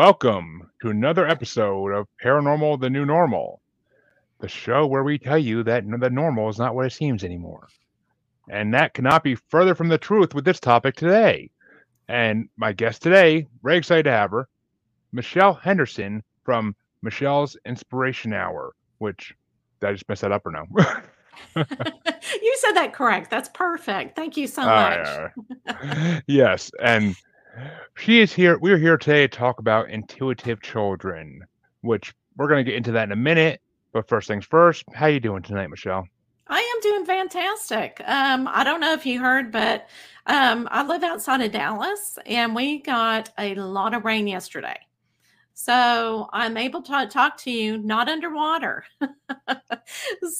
Welcome to another episode of Paranormal the New Normal, the show where we tell you that the normal is not what it seems anymore. And that cannot be further from the truth with this topic today. And my guest today, very excited to have her, Michelle Henderson from Michelle's Inspiration Hour, which did I just mess that up or no? you said that correct. That's perfect. Thank you so much. Uh, yes, and she is here. We're here today to talk about intuitive children, which we're going to get into that in a minute. But first things first, how you doing tonight, Michelle? I am doing fantastic. Um, I don't know if you heard, but um, I live outside of Dallas, and we got a lot of rain yesterday. So I'm able to talk to you not underwater. so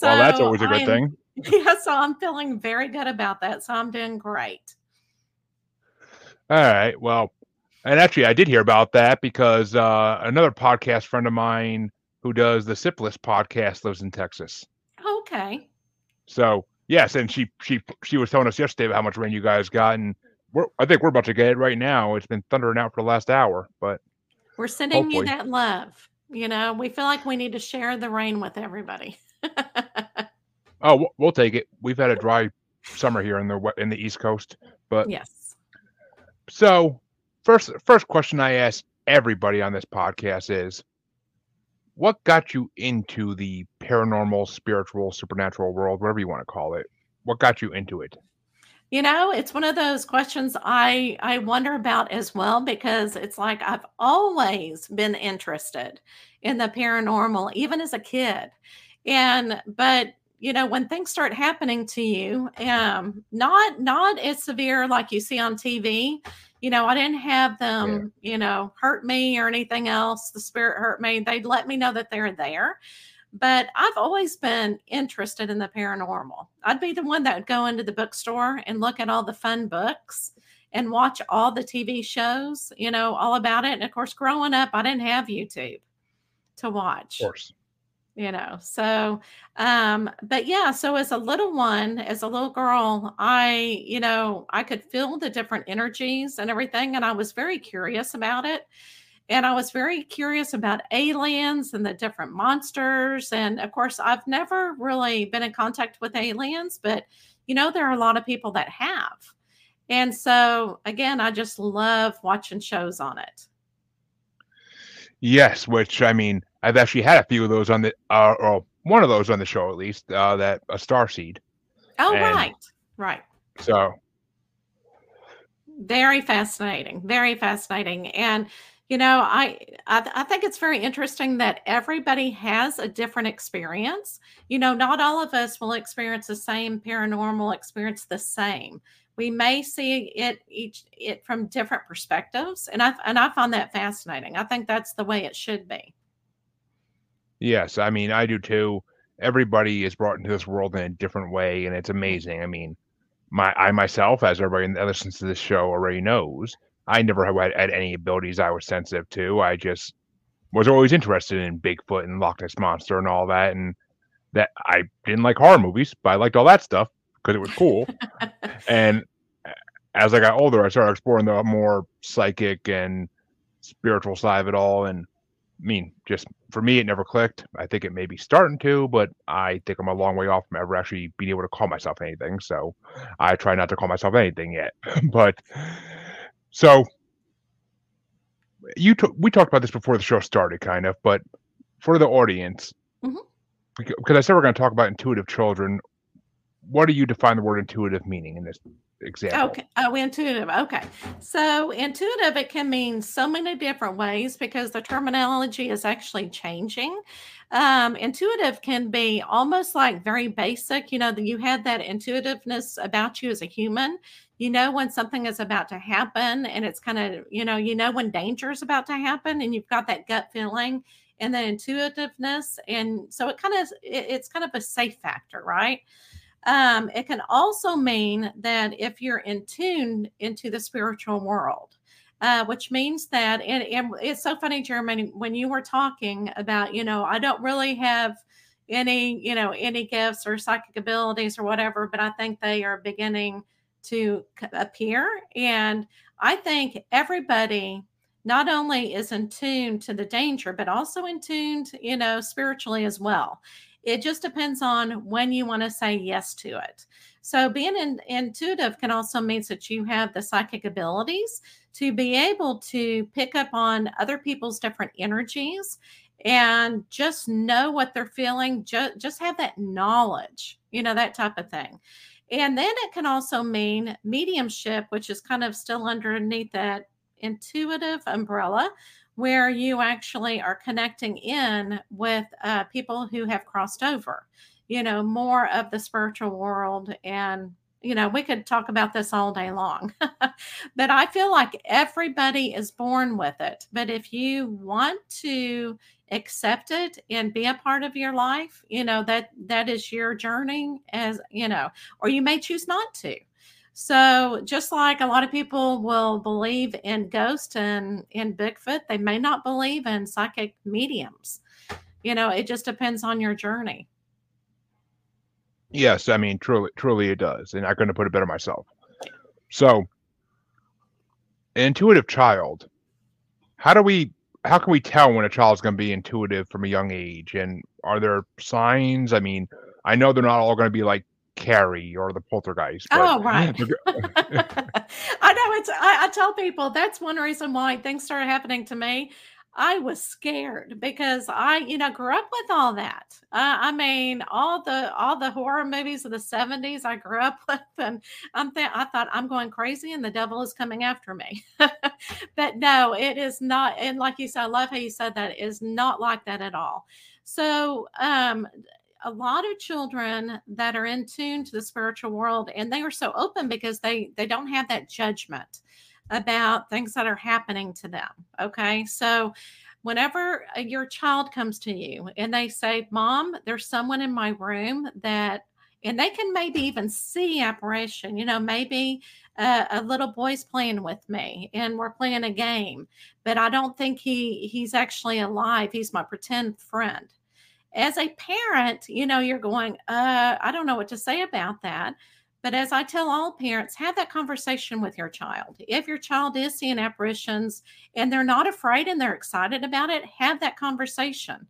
well, that's always a good I'm, thing. Yeah, so I'm feeling very good about that. So I'm doing great. All right. Well, and actually, I did hear about that because uh, another podcast friend of mine who does the Sipless podcast lives in Texas. Okay. So yes, and she she she was telling us yesterday about how much rain you guys got, and we're I think we're about to get it right now. It's been thundering out for the last hour, but we're sending hopefully. you that love. You know, we feel like we need to share the rain with everybody. oh, we'll take it. We've had a dry summer here in the in the East Coast, but yes so, first first question I ask everybody on this podcast is what got you into the paranormal, spiritual, supernatural world, whatever you want to call it? What got you into it? You know, it's one of those questions I I wonder about as well because it's like I've always been interested in the paranormal even as a kid. And but you know when things start happening to you um not not as severe like you see on tv you know i didn't have them yeah. you know hurt me or anything else. The spirit hurt me. They'd let me know that they're there. But i've always been interested in the paranormal. I'd be the one that would go into the bookstore and look at all the fun books and watch all the tv shows you know all about it. And of course growing up i didn't have youtube to watch. of course you know so um but yeah so as a little one as a little girl i you know i could feel the different energies and everything and i was very curious about it. And i was very curious about aliens and the different monsters and of course i've never really been in contact with aliens but you know there are a lot of people that have. And so again i just love watching shows on it. Yes which i mean I've actually had a few of those on the, uh, or one of those on the show at least. Uh, that a star seed. Oh and right, right. So very fascinating, very fascinating, and you know, I, I I think it's very interesting that everybody has a different experience. You know, not all of us will experience the same paranormal experience the same. We may see it each it from different perspectives, and I and I find that fascinating. I think that's the way it should be. Yes, I mean I do too. Everybody is brought into this world in a different way, and it's mm-hmm. amazing. I mean, my I myself, as everybody that listens to this show already knows, I never had, had any abilities I was sensitive to. I just was always interested in Bigfoot and Loch Ness monster and all that, and that I didn't like horror movies, but I liked all that stuff because it was cool. and as I got older, I started exploring the more psychic and spiritual side of it all, and I mean, just for me, it never clicked. I think it may be starting to, but I think I'm a long way off from ever actually being able to call myself anything. So I try not to call myself anything yet. but so you t- we talked about this before the show started, kind of, but for the audience, mm-hmm. because I said we're going to talk about intuitive children. What do you define the word intuitive meaning in this example. Okay. Oh, intuitive. Okay. So intuitive, it can mean so many different ways because the terminology is actually changing. Um, intuitive can be almost like very basic. You know, you had that intuitiveness about you as a human. You know when something is about to happen, and it's kind of, you know, you know when danger is about to happen, and you've got that gut feeling and the intuitiveness. And so it kind of, it, it's kind of a safe factor, right? Um, it can also mean that if you're in tune into the spiritual world, uh, which means that, and, and it's so funny, Jeremy, when you were talking about, you know, I don't really have any, you know, any gifts or psychic abilities or whatever, but I think they are beginning to appear. And I think everybody not only is in tune to the danger, but also in tune, you know, spiritually as well. It just depends on when you want to say yes to it. So being in, intuitive can also mean that you have the psychic abilities to be able to pick up on other people's different energies and just know what they're feeling just have that knowledge you know that type of thing and then it can also mean mediumship which is kind of still underneath that intuitive umbrella where you actually are connecting in with uh, people who have crossed over you know more of the spiritual world and you know, we could talk about this all day long, but I feel like everybody is born with it. But if you want to accept it and be a part of your life, you know, that that is your journey as, you know, or you may choose not to. So just like a lot of people will believe in ghosts and in Bigfoot, they may not believe in psychic mediums. You know, it just depends on your journey. Yes, I mean truly, truly it does, and I couldn't put it better myself. So, intuitive child. How do we? How can we tell when a child's going to be intuitive from a young age? And are there signs? I mean, I know they're not all going to be like Carrie or the poltergeist. oh, right. I know it's, I, I, tell people that's one reason why things started happening to me. I was scared because I, you know, grew up with all that. Uh, I mean, all the all the horror movies of the seventies I grew up with, and I'm th- I thought I'm going crazy and the devil is coming after me. but no, it is not. And like you said, I love how you said that. It is not like that at all. So, um, a lot of children that are in tune to the spiritual world, and they are so open because they they don't have that judgment about things that are happening to them. Okay. So, whenever uh, your child comes to you and they say, Mom, there's someone in my room that, and they can maybe even see apparition, you know, maybe a little boy's playing with me and we're playing a game, but I don't think he he's actually alive. He's my pretend friend. As a parent, you know, you're going, uh, I don't know what to say about that. But as I tell all parents, have that conversation with your child. If your child is seeing apparitions and they're not afraid and they're excited about it, have that conversation.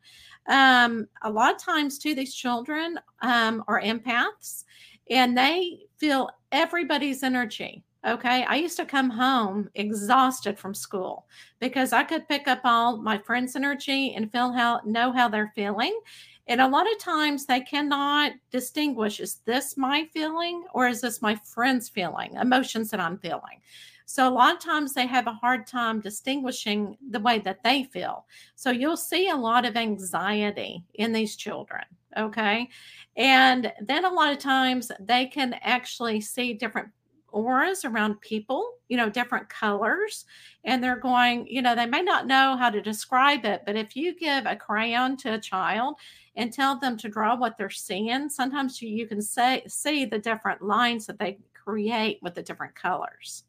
Um, a lot of times, too, these children um, are empaths and they feel everybody's energy. Okay. I used to come home exhausted from school because I could pick up all my friends' energy and feel how know how they're feeling. And a lot of times they cannot distinguish is this my feeling or is this my friend's feeling, emotions that I'm feeling. So a lot of times they have a hard time distinguishing the way that they feel. So you'll see a lot of anxiety in these children. Okay. And then a lot of times they can actually see different auras around people, you know, different colors. And they're going, you know, they may not know how to describe it, but if you give a crayon to a child and tell them to draw what they're seeing, sometimes you, you can say, see the different lines that they create with the different colors.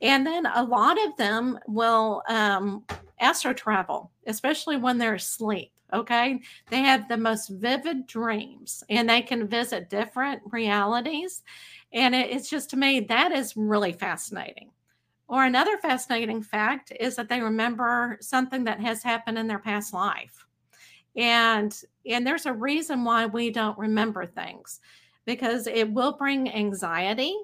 And then a lot of them will um, astro travel, especially when they're asleep. Okay. They have the most vivid dreams and they can visit different realities. And it, it's just to me, that is really fascinating. Or another fascinating fact is that they remember something that has happened in their past life. And and there's a reason why we don't remember things because it will bring anxiety.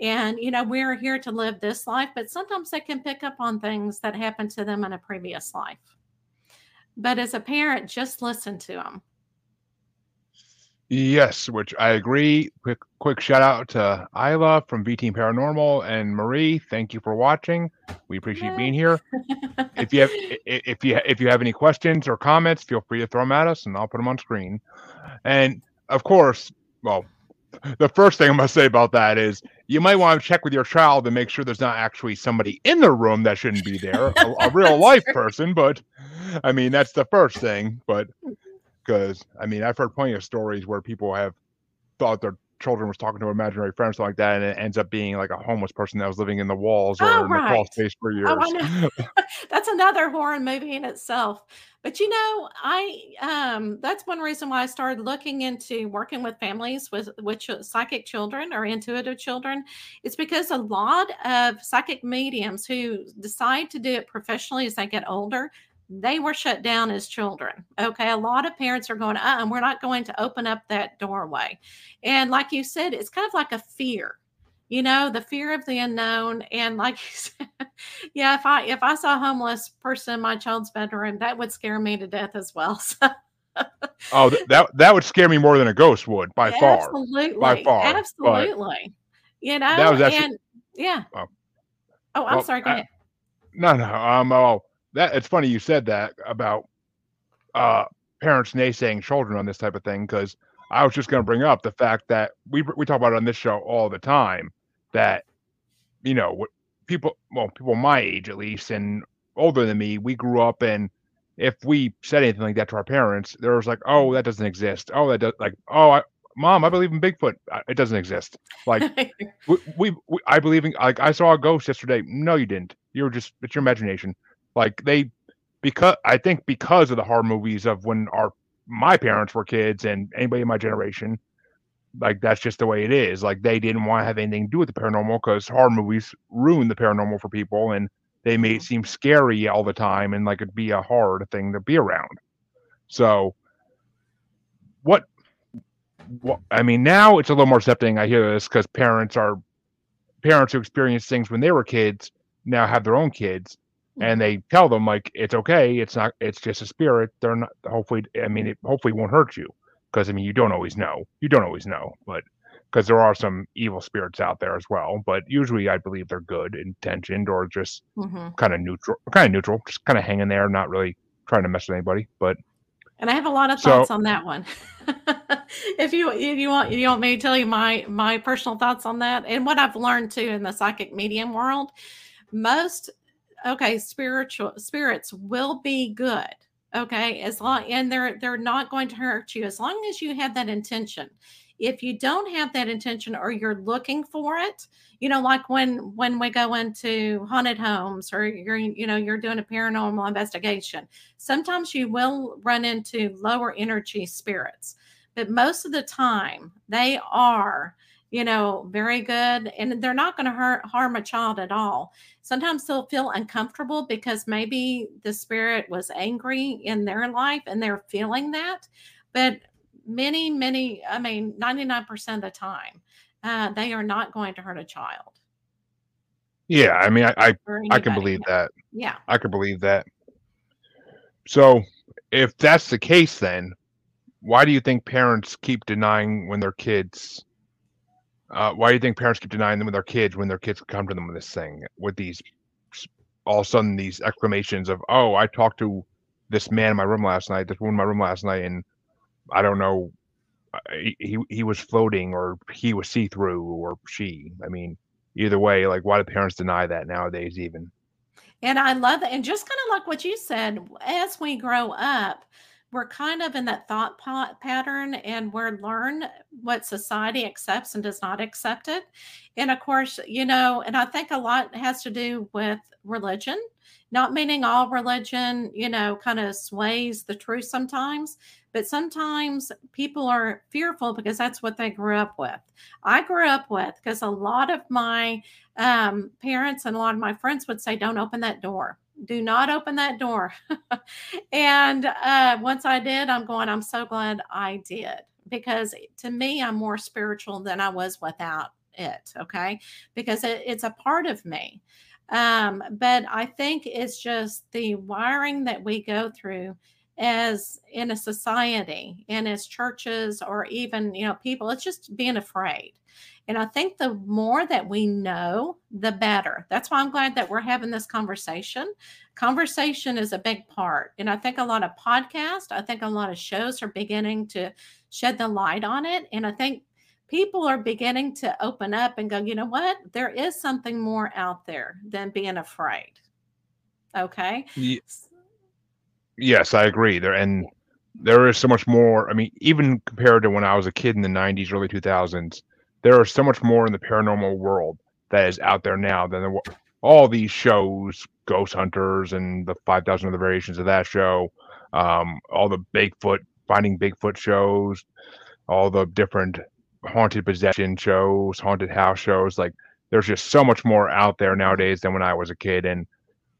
And you know, we're here to live this life, but sometimes they can pick up on things that happened to them in a previous life. But as a parent, just listen to them. Yes, which I agree. Quick, quick shout out to Isla from V Team Paranormal and Marie. Thank you for watching. We appreciate Yay. being here. if you have if you if you have any questions or comments, feel free to throw them at us, and I'll put them on screen. And of course, well, the first thing I'm gonna say about that is you might want to check with your child and make sure there's not actually somebody in the room that shouldn't be there, a, a real life person. But I mean, that's the first thing. But because I mean I've heard plenty of stories where people have thought their children was talking to imaginary friend or something like that, and it ends up being like a homeless person that was living in the walls or Oh, in the crawl space for years. Oh, I know. That's another horror movie in itself. But you know, I um that's one reason why I started looking into working with families with with ch- psychic children or intuitive children. It's because a lot of psychic mediums who decide to do it professionally as they get older, they were shut down as children. Okay, a lot of parents are going, uh, we're not going to open up that doorway. And like you said, it's kind of like a fear you know the fear of the unknown and like you said yeah if i if i saw a homeless person in my child's bedroom that would scare me to death as well so oh, that that would scare me more than a ghost would by far. absolutely by far, but absolutely you know that was actually- and yeah Oh. oh i'm Well, sorry go I- ahead No, no. Um. Oh, that it's funny you said that about uh parents naysaying children on this type of thing because I was just going to bring up the fact that we we talk about it on this show all the time that you know what people well people my age at least and older than me we grew up and if we said anything like that to our parents there was like oh that doesn't exist oh that does like oh I, mom I believe in Bigfoot it doesn't exist like we, we, we I believe in like I saw a ghost yesterday. No, you didn't. You were just it's your imagination. Like they because I think because of the horror movies of when our my parents were kids and anybody in my generation, like that's just the way it is. Like they didn't want to have anything to do with the paranormal because horror movies ruin the paranormal for people and they made it mm-hmm. seem scary all the time and like it'd be a hard thing to be around. So what what I mean now it's a little more accepting. I hear this because parents are parents who experienced things when they were kids now have their own kids and they tell them like it's okay it's not it's just a spirit they're not hopefully i mean it hopefully won't hurt you because i mean you don't always know you don't always know but because there are some evil spirits out there as well but usually i believe they're good intentioned or just Mhm. kind of neutral kind of neutral just kind of hanging there not really trying to mess with anybody but and I have a lot of So- thoughts on that one. if you if you want you want me to tell you my my personal thoughts on that and what I've learned too in the psychic medium world, most okay spiritual spirits will be good. Okay, as long and they're they're not going to hurt you as long as you have that intention. If you don't have that intention or you're looking for it, you know, like when when we go into haunted homes or you're you know you're doing a paranormal investigation sometimes you will run into lower energy spirits but most of the time they are you know very good and they're not going to hurt harm a child at all sometimes they'll feel uncomfortable because maybe the spirit was angry in their life and they're feeling that but many many i mean 99% of the time uh, they are not going to hurt a child yeah i mean i i, I can believe that yeah I can believe that. So, if that's the case, then why do you think parents keep denying when their kids? Uh, why do you think parents keep denying them with their kids when their kids come to them with this thing with these all of a sudden these exclamations of "Oh, I talked to this man in my room last night, this woman in my room last night, and I don't know, he he, he was floating or he was see through or she." I mean, either way, like why do parents deny that nowadays? Even And I love that. And just kind of like what you said, as we grow up, we're kind of in that thought pa- pattern and we're learn what society accepts and does not accept it. And of course, you know, and I think a lot has to do with religion, not meaning all religion, you know, kind of sways the truth sometimes, but sometimes people are fearful because that's what they grew up with. I grew up with because a lot of my um, parents and a lot of my friends would say, "Don't open that door. Do not open that door." and uh, once I did, I'm going. I'm so glad I did because to me, I'm more spiritual than I was without it. Okay, because it, it's a part of me. Um, but I think it's just the wiring that we go through as in a society and as churches or even you know people it's just being afraid and I think the more that we know, the better. That's why I'm glad that we're having this conversation. Conversation is a big part. And I think a lot of podcasts, I think a lot of shows are beginning to shed the light on it. And I think people are beginning to open up and go, you know what? There is something more out there than being afraid. Okay. Yes, I agree. There and there is so much more. I mean, even compared to when I was a kid in the '90s, early 2000s, there is so much more in the paranormal world that is out there now than all these shows, Ghost Hunters and the 5,000 other variations of that show, um, all the Bigfoot, finding Bigfoot shows, all the different haunted possession shows, haunted house shows. Like there's just so much more out there nowadays than when I was a kid. And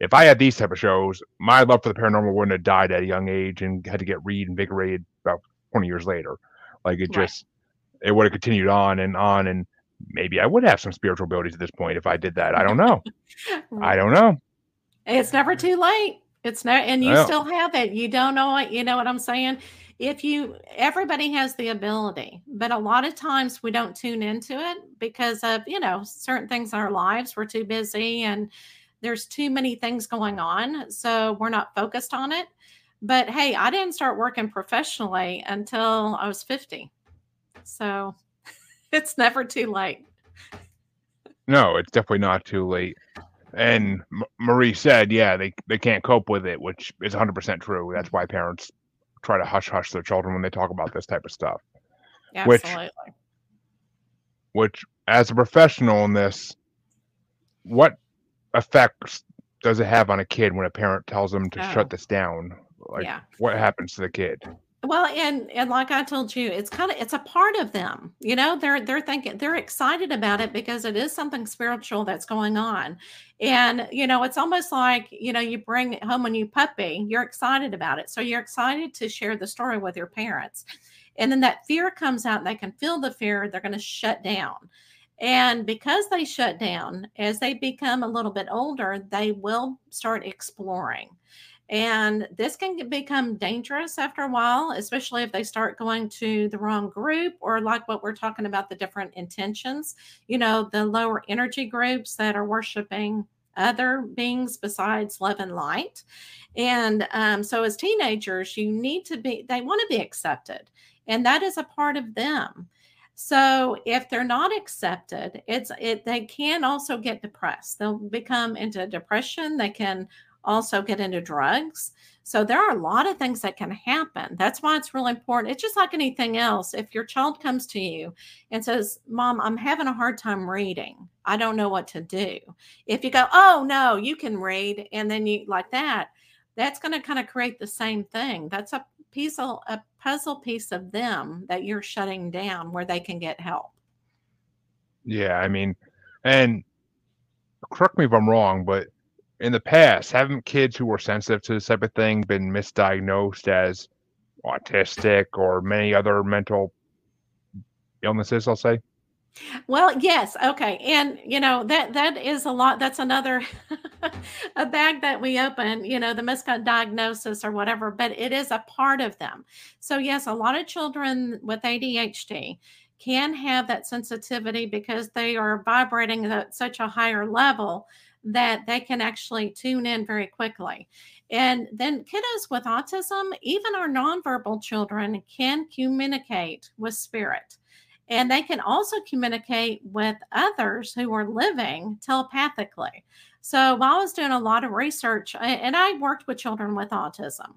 if I had these type of shows, my love for the paranormal wouldn't have died at a young age and had to get reinvigorated about 20 years later. Like it just, right. it would have continued on and on. And maybe I would have some spiritual abilities at this point if I did that. I don't know. I don't know. It's never too late. It's not, and you still have it. You don't know what, you know what I'm saying? If you, everybody has the ability, but a lot of times we don't tune into it because of, you know, certain things in our lives. We're too busy and there's too many things going on. So we're not focused on it. But hey, I didn't start working professionally until I was 50. So it's never too late. No, it's definitely not too late. And M- Marie said, yeah, they, they can't cope with it, which is 100% true. That's why parents try to hush hush their children when they talk about this type of stuff. Absolutely. Which, which, as a professional in this, what effects does it have on a kid when a parent tells them to oh. shut this down? Like, yeah. what happens to the kid? Well, and and like I told you, it's kind of it's a part of them. You know, they're they're thinking they're excited about it because it is something spiritual that's going on. And you know, it's almost like, you know, you bring home a new puppy, you're excited about it. So you're excited to share the story with your parents. And then that fear comes out and they can feel the fear, they're going to shut down. And because they shut down, as they become a little bit older, they will start exploring. And this can become dangerous after a while, especially if they start going to the wrong group or like what we're talking about the different intentions, you know, the lower energy groups that are worshiping other beings besides love and light. And um, so as teenagers, you need to be, they want to be accepted. And that is a part of them. So if they're not accepted, it's it they can also get depressed. They'll become into depression. They can also get into drugs. So there are a lot of things that can happen. That's why it's really important. It's just like anything else. If your child comes to you and says, Mom, I'm having a hard time reading, I don't know what to do. If you go, Oh, no, you can read, and then you like that, that's going to kind of create the same thing. That's a piece of a puzzle piece of them that you're shutting down where they can get help. Yeah, I mean, and correct me if I'm wrong, but in the past, haven't kids who were sensitive to this type of thing been misdiagnosed as autistic or many other mental illnesses? I'll say. Well, yes, okay, and you know that that is a lot. That's another a bag that we open. You know, the misdiagnosis or whatever, but it is a part of them. So yes, a lot of children with ADHD can have that sensitivity because they are vibrating at such a higher level that they can actually tune in very quickly. And then kiddos with autism, even our nonverbal children can communicate with spirit. And they can also communicate with others who are living telepathically. So while I was doing a lot of research, and I worked with children with autism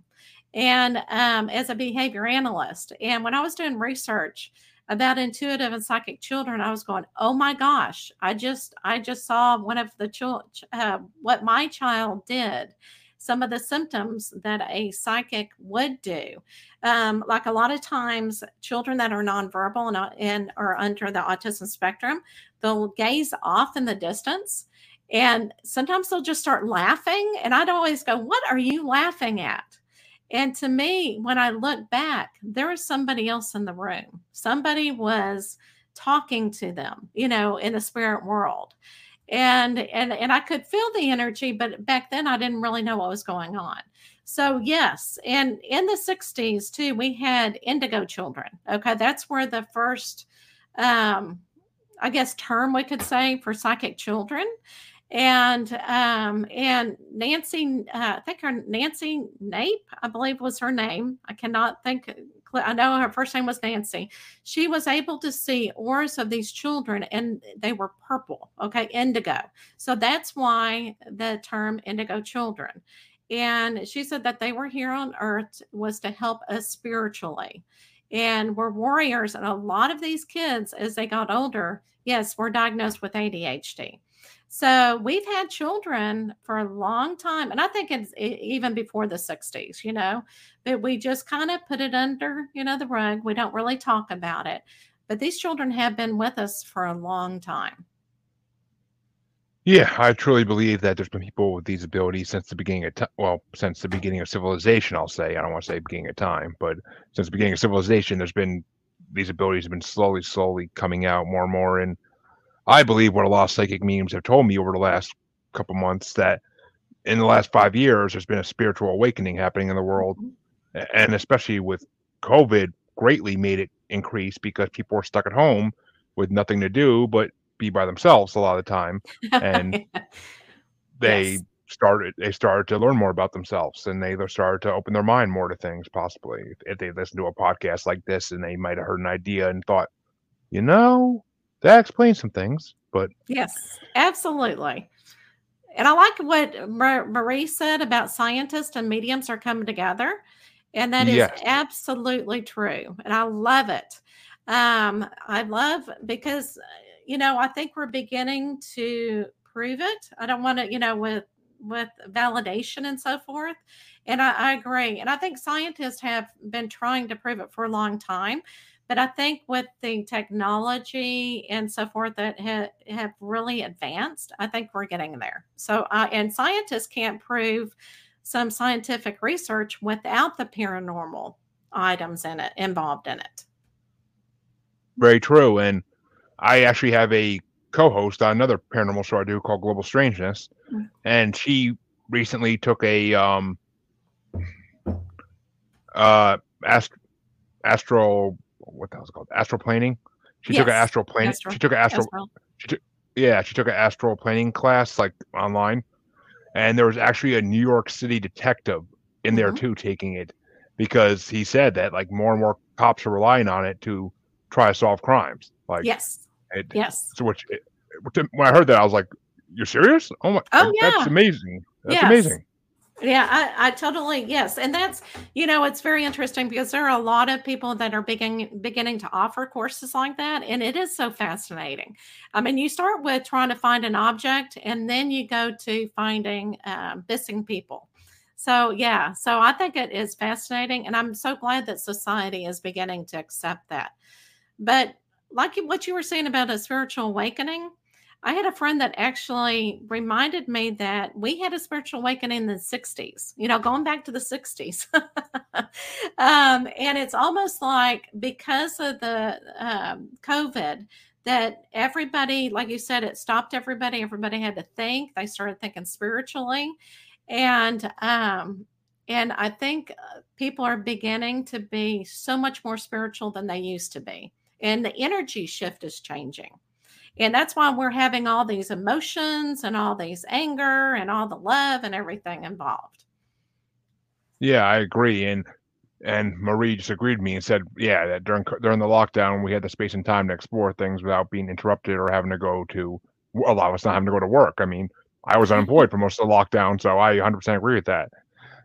and um, as a behavior analyst. And when I was doing research, about intuitive and psychic children i was going oh my gosh i just i just saw one of the children uh, what my child did some of the symptoms that a psychic would do um, like a lot of times children that are nonverbal and, uh, and are under the autism spectrum they'll gaze off in the distance and sometimes they'll just start laughing and i'd always go what are you laughing at and to me, when I look back, there was somebody else in the room. Somebody was talking to them, you know, in the spirit world. And and and I could feel the energy, but back then I didn't really know what was going on. So yes, and in the 60s too, we had indigo children. Okay, that's where the first um I guess term we could say for psychic children and um and Nancy uh, I think her Nancy Nape I believe was her name I cannot think I know her first name was Nancy she was able to see auras of these children and they were purple okay indigo so that's why the term indigo children and she said that they were here on earth was to help us spiritually and were warriors. And a lot of these kids, as they got older, yes, were diagnosed with ADHD. So we've had children for a long time, and I think it's even before the 60s, you know, that we just kind of put it under, you know, the rug. We don't really talk about it. But these children have been with us for a long time. Yeah, I truly believe that there's been people with these abilities since the beginning of time. Well, since the beginning of civilization, I'll say. I don't want to say beginning of time, but since the beginning of civilization, there's been these abilities have been slowly, slowly coming out more and more. And I believe what a lot of psychic mediums have told me over the last couple months that in the last five years, there's been a spiritual awakening happening in the world, mm-hmm. and especially with COVID, greatly made it increase because people were stuck at home with nothing to do but be by themselves a lot of the time, and they yes. started they started to learn more about themselves, and they started to open their mind more to things. Possibly, if they listened to a podcast like this, and they might have heard an idea and thought, you know, that explains some things. But yes, absolutely. And I like what Marie said about scientists and mediums are coming together. And that is yes. absolutely true. And I love it. Um, I love because, you know, I think we're beginning to prove it. I don't want to, you know, with with validation and so forth. And I, I agree. And I think scientists have been trying to prove it for a long time. But I think with the technology and so forth that ha- have really advanced, I think we're getting there. So, uh, and scientists can't prove some scientific research without the paranormal items in it involved in it. Very true. And I actually have a co-host on another paranormal show I do called Global Strangeness, mm-hmm. and she recently took a um uh ast- astral what the is it called? Astral planing. She yes. took an astral planing. Astral. She took an astral. astral. She took, yeah, she took an astral planing class like online, and there was actually a New York City detective in mm-hmm. there too taking it because he said that like more and more cops are relying on it to try to solve crimes. Like yes, it, yes. So which it, when I heard that, I was like, "You're serious? Oh my! Oh yeah, that's amazing. That's yes. amazing." Yeah, I, I totally yes, and that's you know it's very interesting because there are a lot of people that are beginning beginning to offer courses like that, and it is so fascinating. I mean, you start with trying to find an object, and then you go to finding uh, missing people. So yeah, so I think it is fascinating, and I'm so glad that society is beginning to accept that. But like what you were saying about a spiritual awakening, I had a friend that actually reminded me that we had a spiritual awakening in the 60s, you know, going back to the 60s. um, and it's almost like because of the um, COVID, that everybody, like you said, it stopped everybody. Everybody had to think. They started thinking spiritually. And, um, and I think uh, people are beginning to be so much more spiritual than they used to be. And the energy shift is changing. And that's why we're having all these emotions and all these anger and all the love and everything involved. Yeah, I agree. And and Marie just agreed with me and said, yeah, that during during the lockdown we had the space and time to explore things without being interrupted or having to go to a lot of us not having to go to work. I mean, I was unemployed for most of the lockdown, so I 100% agree with that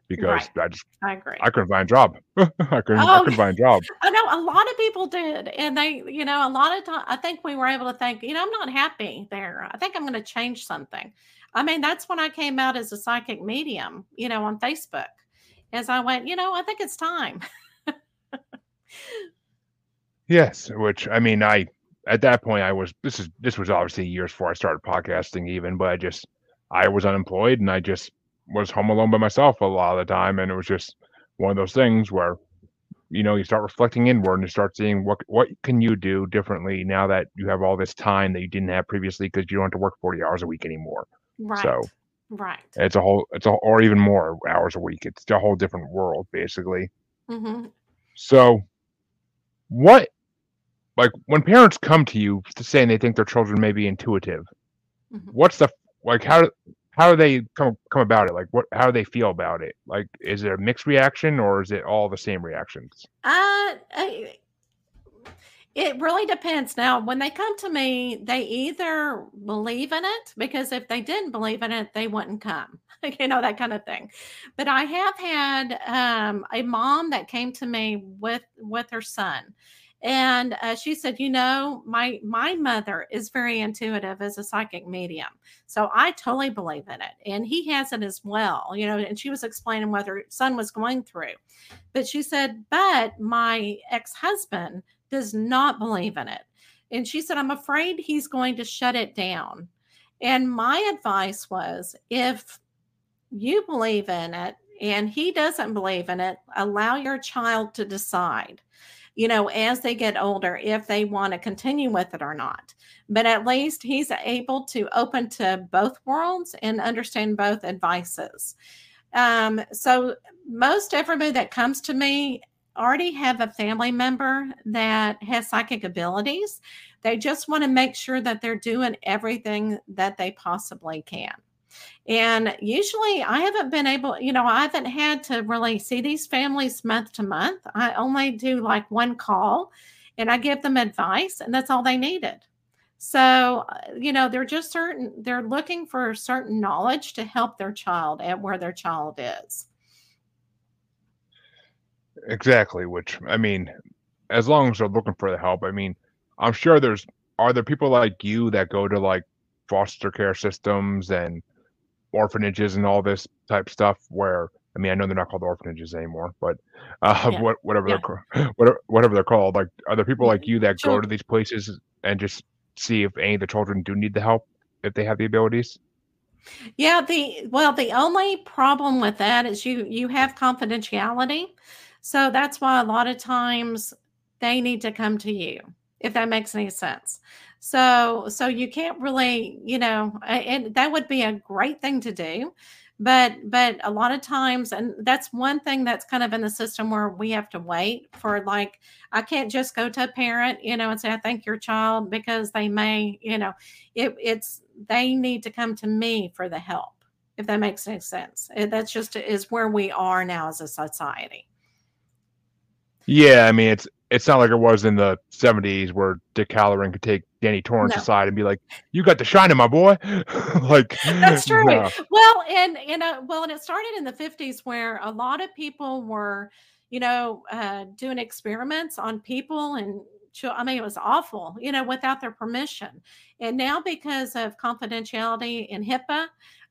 because right. I just I agree. I couldn't find a job. I couldn't oh, I couldn't find a job. I know a lot of people did, and they you know a lot of time I think we were able to think you know I'm not happy there. I think I'm going to change something. I mean that's when I came out as a psychic medium, you know, on Facebook. As I went, you know, I think it's time. yes, which I mean I at that point I was this is this was obviously years before I started podcasting even, but I just I was unemployed and I just was home alone by myself a lot of the time, and it was just one of those things where you know you start reflecting inward and you start seeing what what can you do differently now that you have all this time that you didn't have previously because you don't have to work 40 hours a week anymore right so right it's a whole it's a or even more hours a week it's a whole different world basically mm-hmm. so what like when parents come to you saying they think their children may be intuitive mm-hmm. what's the like how how do they come come about it? Like what how do they feel about it? Like is it a mixed reaction or is it all the same reactions? Uh I, It really depends. Now, when they come to me, they either believe in it because if they didn't believe in it, they wouldn't come. you know that kind of thing. But I have had um, a mom that came to me with with her son, and uh, she said, "You know, my my mother is very intuitive as a psychic medium, so I totally believe in it, and he has it as well. You know." And she was explaining what her son was going through, but she said, "But my ex husband." does not believe in it. And she said, I'm afraid he's going to shut it down. And my advice was if you believe in it and he doesn't believe in it, allow your child to decide, you know, as they get older, if they want to continue with it or not. But at least he's able to open to both worlds and understand both advices. Um, so most everybody that comes to me already have a family member that has psychic abilities. They just want to make sure that they're doing everything that they possibly can. And usually I haven't been able, you know, I haven't had to really see these families month to month. I only do like one call and I give them advice, and that's all they needed. So, uh, you know, they're just certain, they're looking for certain knowledge to help their child at where their child is. Exactly. Which I mean, as long as they're looking for the help, I mean, I'm sure there's are there people like you that go to like foster care systems and orphanages and all this type stuff where I mean I know they're not called orphanages anymore, but uh, yeah. what, whatever yeah. they're whatever, whatever they're called, like are there people like you that sure. go to these places and just see if any of the children do need the help if they have the abilities? Yeah, the well, the only problem with that is you you have confidentiality. So that's why a lot of times they need to come to you, if that makes any sense. So so you can't really, you know, and that would be a great thing to do. But but a lot of times, and that's one thing that's kind of in the system where we have to wait for like I can't just go to a parent, you know, and say I think your child because they may, you know, it, it's they need to come to me for the help if that makes any sense. That's just is where we are now as a society. Yeah, I mean it's it's not like it was in the '70s where Dick Hallorann could take Danny Torrance no. aside and be like, "You got the shining, my boy." like that's true. No. Well, and and know, well, and it started in the '50s where a lot of people were, you know, uh, doing experiments on people and I mean, it was awful, you know, without their permission. And now, because of confidentiality and HIPAA,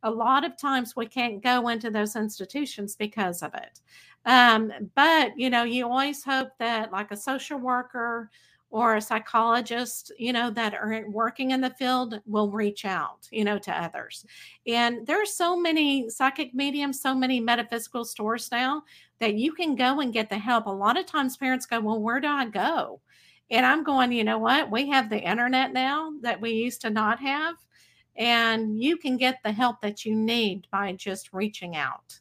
a lot of times we can't go into those institutions because of it. Um, but you know, you always hope that like a social worker or a psychologist, you know, that are working in the field will reach out, you know, to others. And there are so many psychic mediums, so many metaphysical stores now that you can go and get the help. A lot of times parents go, Well, where do I go? And I'm going, you know what? We have the internet now that we used to not have. And you can get the help that you need by just reaching out.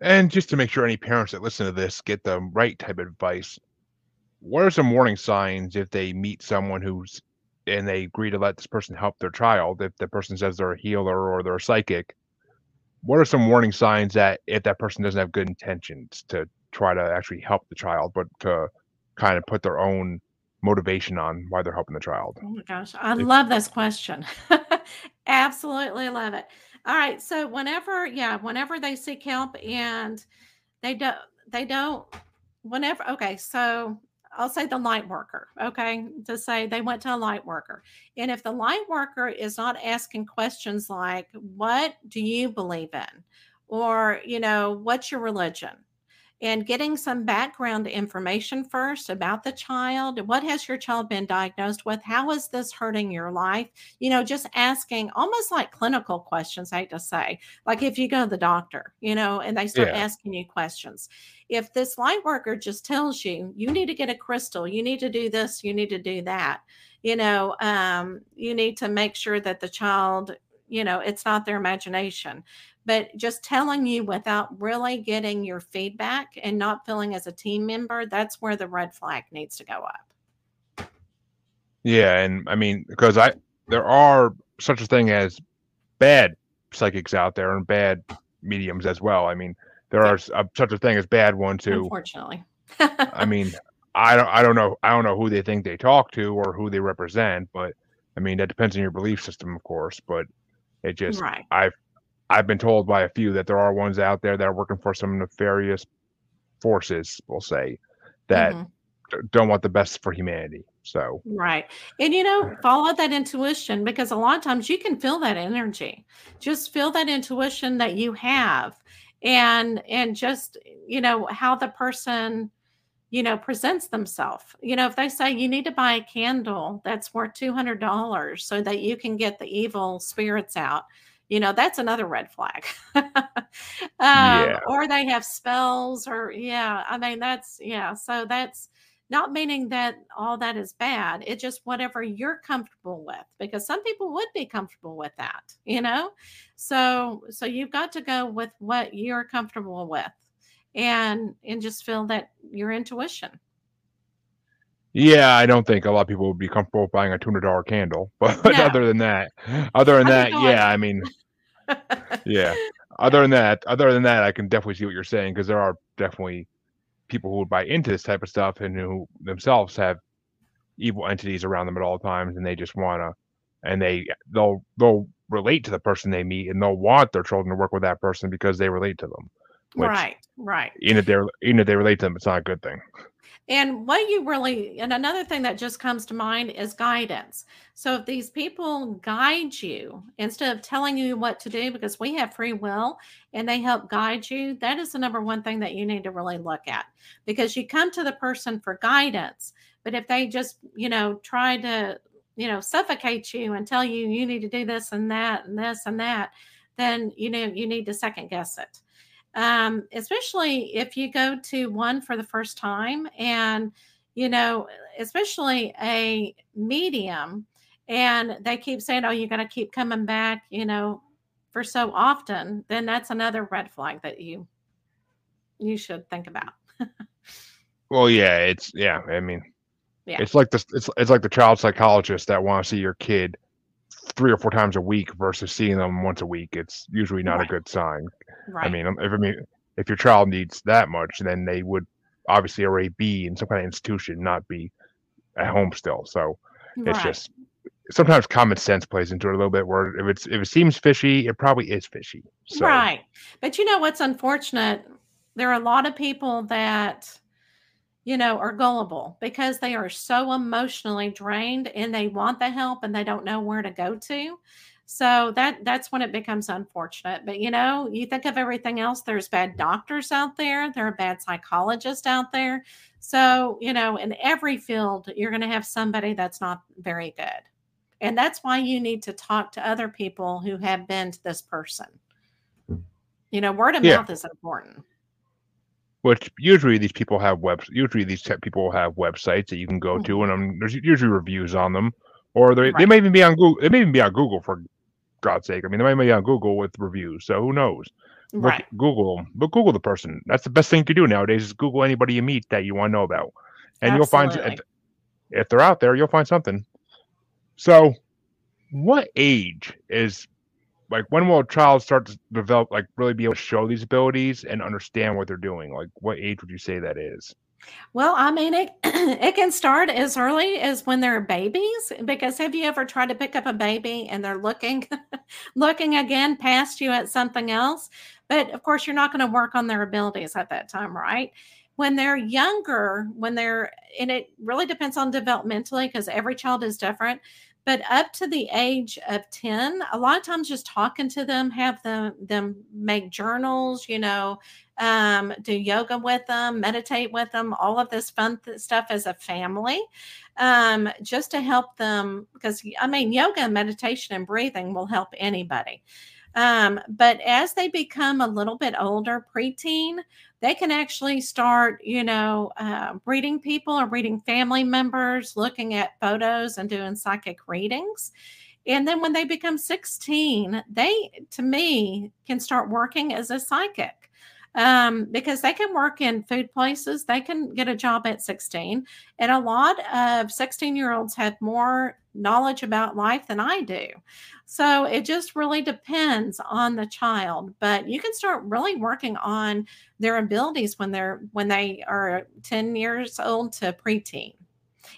And just to make sure any parents that listen to this get the right type of advice, what are some warning signs if they meet someone who's and they agree to let this person help their child? If the person says they're a healer or they're a psychic, what are some warning signs that if that person doesn't have good intentions to try to actually help the child, but to kind of put their own motivation on why they're helping the child? Oh my gosh, I if, love this question. Absolutely love it. All right. So whenever, yeah, whenever they seek help and they don't, they don't, whenever, okay. So I'll say the light worker, okay, to say they went to a light worker. And if the light worker is not asking questions like, what do you believe in? Or, you know, what's your religion? And getting some background information first about the child. What has your child been diagnosed with? How is this hurting your life? You know, just asking almost like clinical questions, I hate to say, like if you go to the doctor, you know, and they start yeah. asking you questions. If this light worker just tells you, you need to get a crystal, you need to do this, you need to do that, you know, um, you need to make sure that the child you know it's not their imagination but just telling you without really getting your feedback and not feeling as a team member that's where the red flag needs to go up yeah and i mean because i there are such a thing as bad psychics out there and bad mediums as well i mean there are uh, such a thing as bad ones too unfortunately i mean I don't I don't know I don't know who they think they talk to or who they represent, but I mean that depends on your belief system, of course. But it just Right. I've I've been told by a few that there are ones out there that are working for some nefarious forces, we'll say, that Mhm. don't want the best for humanity. So Right. And you know, follow that intuition because a lot of times you can feel that energy. Just feel that intuition that you have and and just you know how the person you know presents themselves. You know, if they say you need to buy a candle that's worth $200 so that you can get the evil spirits out, you know, that's another red flag. um yeah. or they have spells or yeah, I mean that's yeah, so that's not meaning that all that is bad. It's just whatever you're comfortable with, because some people would be comfortable with that, you know? So so you've got to go with what you're comfortable with and and just feel that your intuition. Yeah, I don't think a lot of people would be comfortable buying a two hundred dollar candle. But No. other than that, other than that, yeah, I mean, yeah. Other than that, other than that, I can definitely see what you're saying because there are definitely people who would buy into this type of stuff and who themselves have evil entities around them at all times, and they just wanna, and they they'll they'll relate to the person they meet, and they'll want their children to work with that person because they relate to them. Which right, right. even if they're even if they relate to them, it's not a good thing. And what you really, and another thing that just comes to mind is guidance. So if these people guide you instead of telling you what to do, because we have free will and they help guide you, that is the number one thing that you need to really look at because you come to the person for guidance. But if they just, you know, try to, you know, suffocate you and tell you you need to do this and that and this and that, then, you know, you need to second guess it um, especially if you go to one for the first time and you know especially a medium and they keep saying oh you're going to keep coming back you know for so often then that's another red flag that you you should think about Well, yeah, it's yeah. I mean, Yeah. it's like the It's it's like the child psychologist that want to see your kid three or four times a week versus seeing them once a week. It's usually not Right. a good sign. right I mean, um, if I mean, if your child needs that much, then they would obviously already be in some kind of institution, not be at home still. So it's just sometimes common sense plays into it a little bit. Where if it's if it seems fishy, it probably is fishy. So Right. But you know what's unfortunate? There are a lot of people that, you know, are gullible because they are so emotionally drained and they want the help and they don't know where to go to. So that that's when it becomes unfortunate. But you know, you think of everything else, there's bad doctors out there, there are bad psychologists out there. So, you know, in every field, you're going to have somebody that's not very good. And that's why you need to talk to other people who have been to this person. You know, word of Yeah. mouth is important. Which usually these people have webs. Usually these tech people have websites that you can go to, and um, there's usually reviews on them, or they they may even be on Google. They may even be on Google for God's sake. I mean, they may be on Google with reviews. So who knows? Look, Right. Google but Google the person. That's the best thing to do nowadays. Is Google anybody you meet that you want to know about, and you'll find if, if they're out there, you'll find something. So, what age is like when will a child start to develop, like really be able to show these abilities and understand what they're doing? Like, what age would you say that is? Well, I mean, it it can start as early as when they're babies. Because have you ever tried to pick up a baby and they're looking, looking again past you at something else? But of course, you're not going to work on their abilities at that time, right? When they're younger, when they're, and it really depends on developmentally because every child is different. But up to the age of 10, a lot of times just talking to them, have them them make journals, you know, um, do yoga with them, meditate with them, all of this fun th- stuff as a family, um, just to help them. Because I mean, yoga meditation and breathing will help anybody. Um, but as they become a little bit older, preteen, they can actually start, you know, uh, reading people or reading family members, looking at photos and doing psychic readings. And then when they become 16, they, to me, can start working as a psychic um, because they can work in food places. They can get a job at 16. And a lot of 16 year olds have more knowledge about life than I do. So it just really depends on the child, but you can start really working on their abilities when they're when they are 10 years old to preteen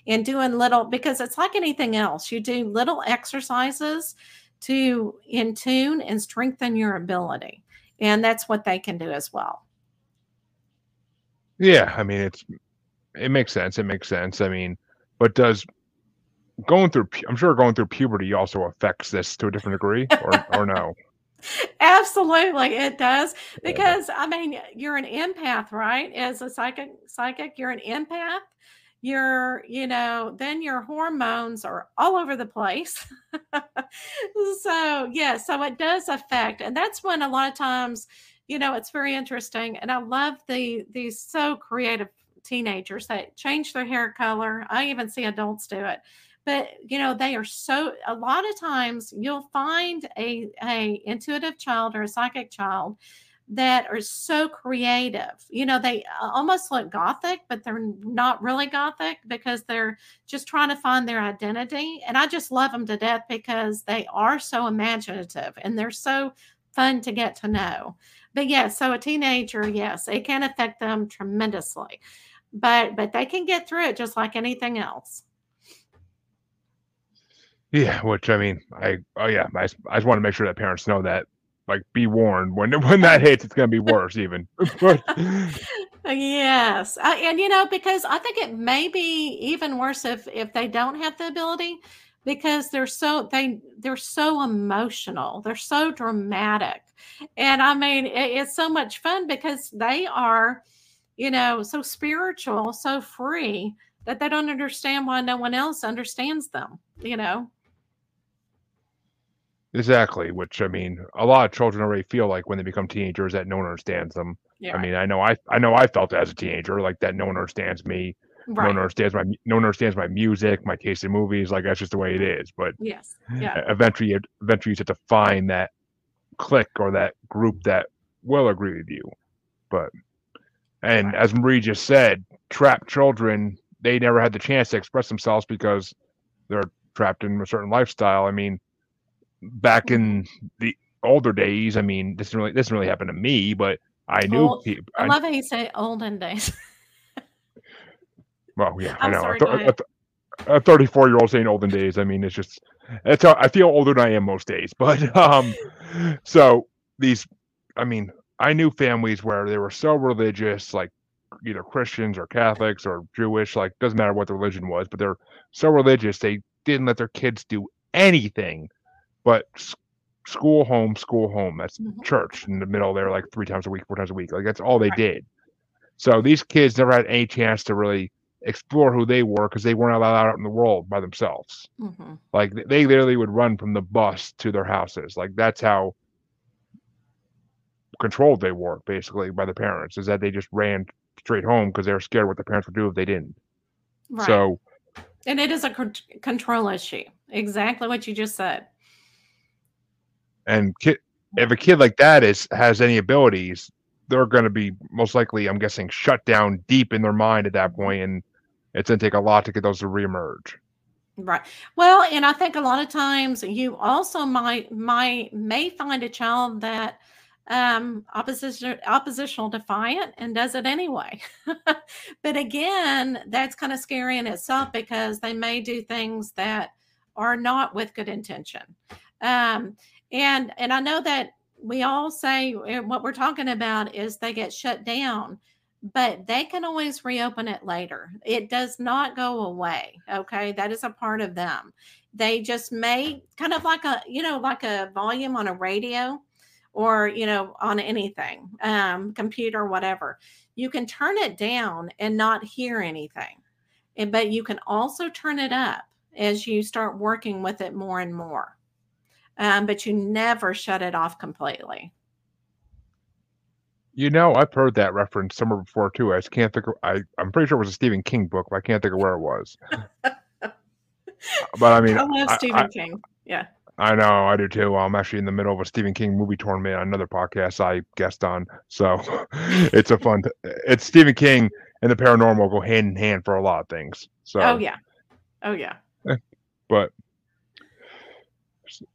and doing little because it's like anything else. You do little exercises to in tune and strengthen your ability. And that's what they can do as well. Yeah, I mean it's it makes sense. It makes sense. I mean, but does going through I'm sure going through puberty also affects this to a different degree or or no? Absolutely, it does. Because I mean, you're an empath, right? As a psychic psychic, you're an empath. You're, you know, then your hormones are all over the place. so, yeah, so it does affect. And that's when a lot of times, you know, it's very interesting. And I love the these so creative teenagers that change their hair color. I even see adults do it but you know they are so a lot of times you'll find a a intuitive child or a psychic child that are so creative. You know they almost look gothic but they're not really gothic because they're just trying to find their identity and i just love them to death because they are so imaginative and they're so fun to get to know. But yeah so a teenager yes it can affect them tremendously but but they can get through it just like anything else yeah, which I mean, I oh yeah, I, I just want to make sure that parents know that, like, be warned when when that hits, it's gonna be worse even. yes, uh, and you know because I think it may be even worse if if they don't have the ability because they're so they they're so emotional they're so dramatic. And i mean it, it's so much fun because they are you know so spiritual so free that they don't understand why no one else understands them you know Exactly, which I mean, a lot of children already feel like when they become teenagers that no one understands them. Yeah. I mean, I know I I know I felt as a teenager like that no one understands me. Right. No one understands my no one understands my music, my taste in movies. Like that's just the way it is. But yes, yeah. Eventually, eventually, you have to find that click or that group that will agree with you. But and right. as Marie just said, trapped children they never had the chance to express themselves because they're trapped in a certain lifestyle. I mean, back in the older days, I mean, this really this really happened to me, but I knew Old, people. I, I love how you say olden days. well, yeah, I'm i know. Sorry, a 34 year old saying olden days. I mean, it's just it's how I feel older than I am most days. But um, so these, I mean, I knew families where they were so religious, like either Christians or Catholics or Jewish, like doesn't matter what the religion was, but they're so religious they didn't let their kids do anything but school home school home that's mm-hmm. church in the middle there like three times a week four times a week like that's all they right. did so these kids never had any chance to really explore who they were because they weren't allowed out in the world by themselves mm-hmm. like they literally would run from the bus to their houses like that's how controlled they were basically by the parents is that they just ran straight home because they were scared what the parents would do if they didn't right. so and it is a control issue exactly what you just said and kid, if a kid like that is has any abilities, they're going to be most likely, I'm guessing, shut down deep in their mind at that point, and it's going to take a lot to get those to reemerge. Right. Well, and I think a lot of times you also might might may find a child that um opposition oppositional defiant and does it anyway but again that's kind of scary in itself because they may do things that are not with good intention um and and I know that we all say eh, what we're talking about is they get shut down, but they can always reopen it later. It does not go away. Okay. That is a part of them. They just may kind of like a, you know, like a volume on a radio or, you know, on anything, um, computer, whatever. You can turn it down and not hear anything. And, but you can also turn it up as you start working with it more and more um, but you never shut it off completely. You know, I've heard that reference somewhere before too. I just can't think of. I I'm pretty sure it was a Stephen King book, but I can't think of where it was. but I mean, I love Stephen I, King. Yeah. I know, I do too. I'm actually in the middle of a Stephen King movie tournament on another podcast I guest on. So it's a fun. It's Stephen King and the paranormal go hand in hand for a lot of things. So. Oh yeah. Oh yeah. But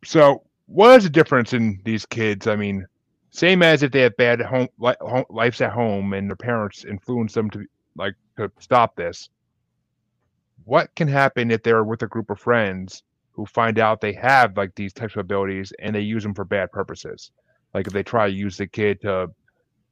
So, what is the difference in these kids? I mean, same as if they have bad home, li- home lives at home and their parents influence them to like to stop this. What can happen if they're with a group of friends who find out they have like these types of abilities and they use them for bad purposes? Like if they try to use the kid to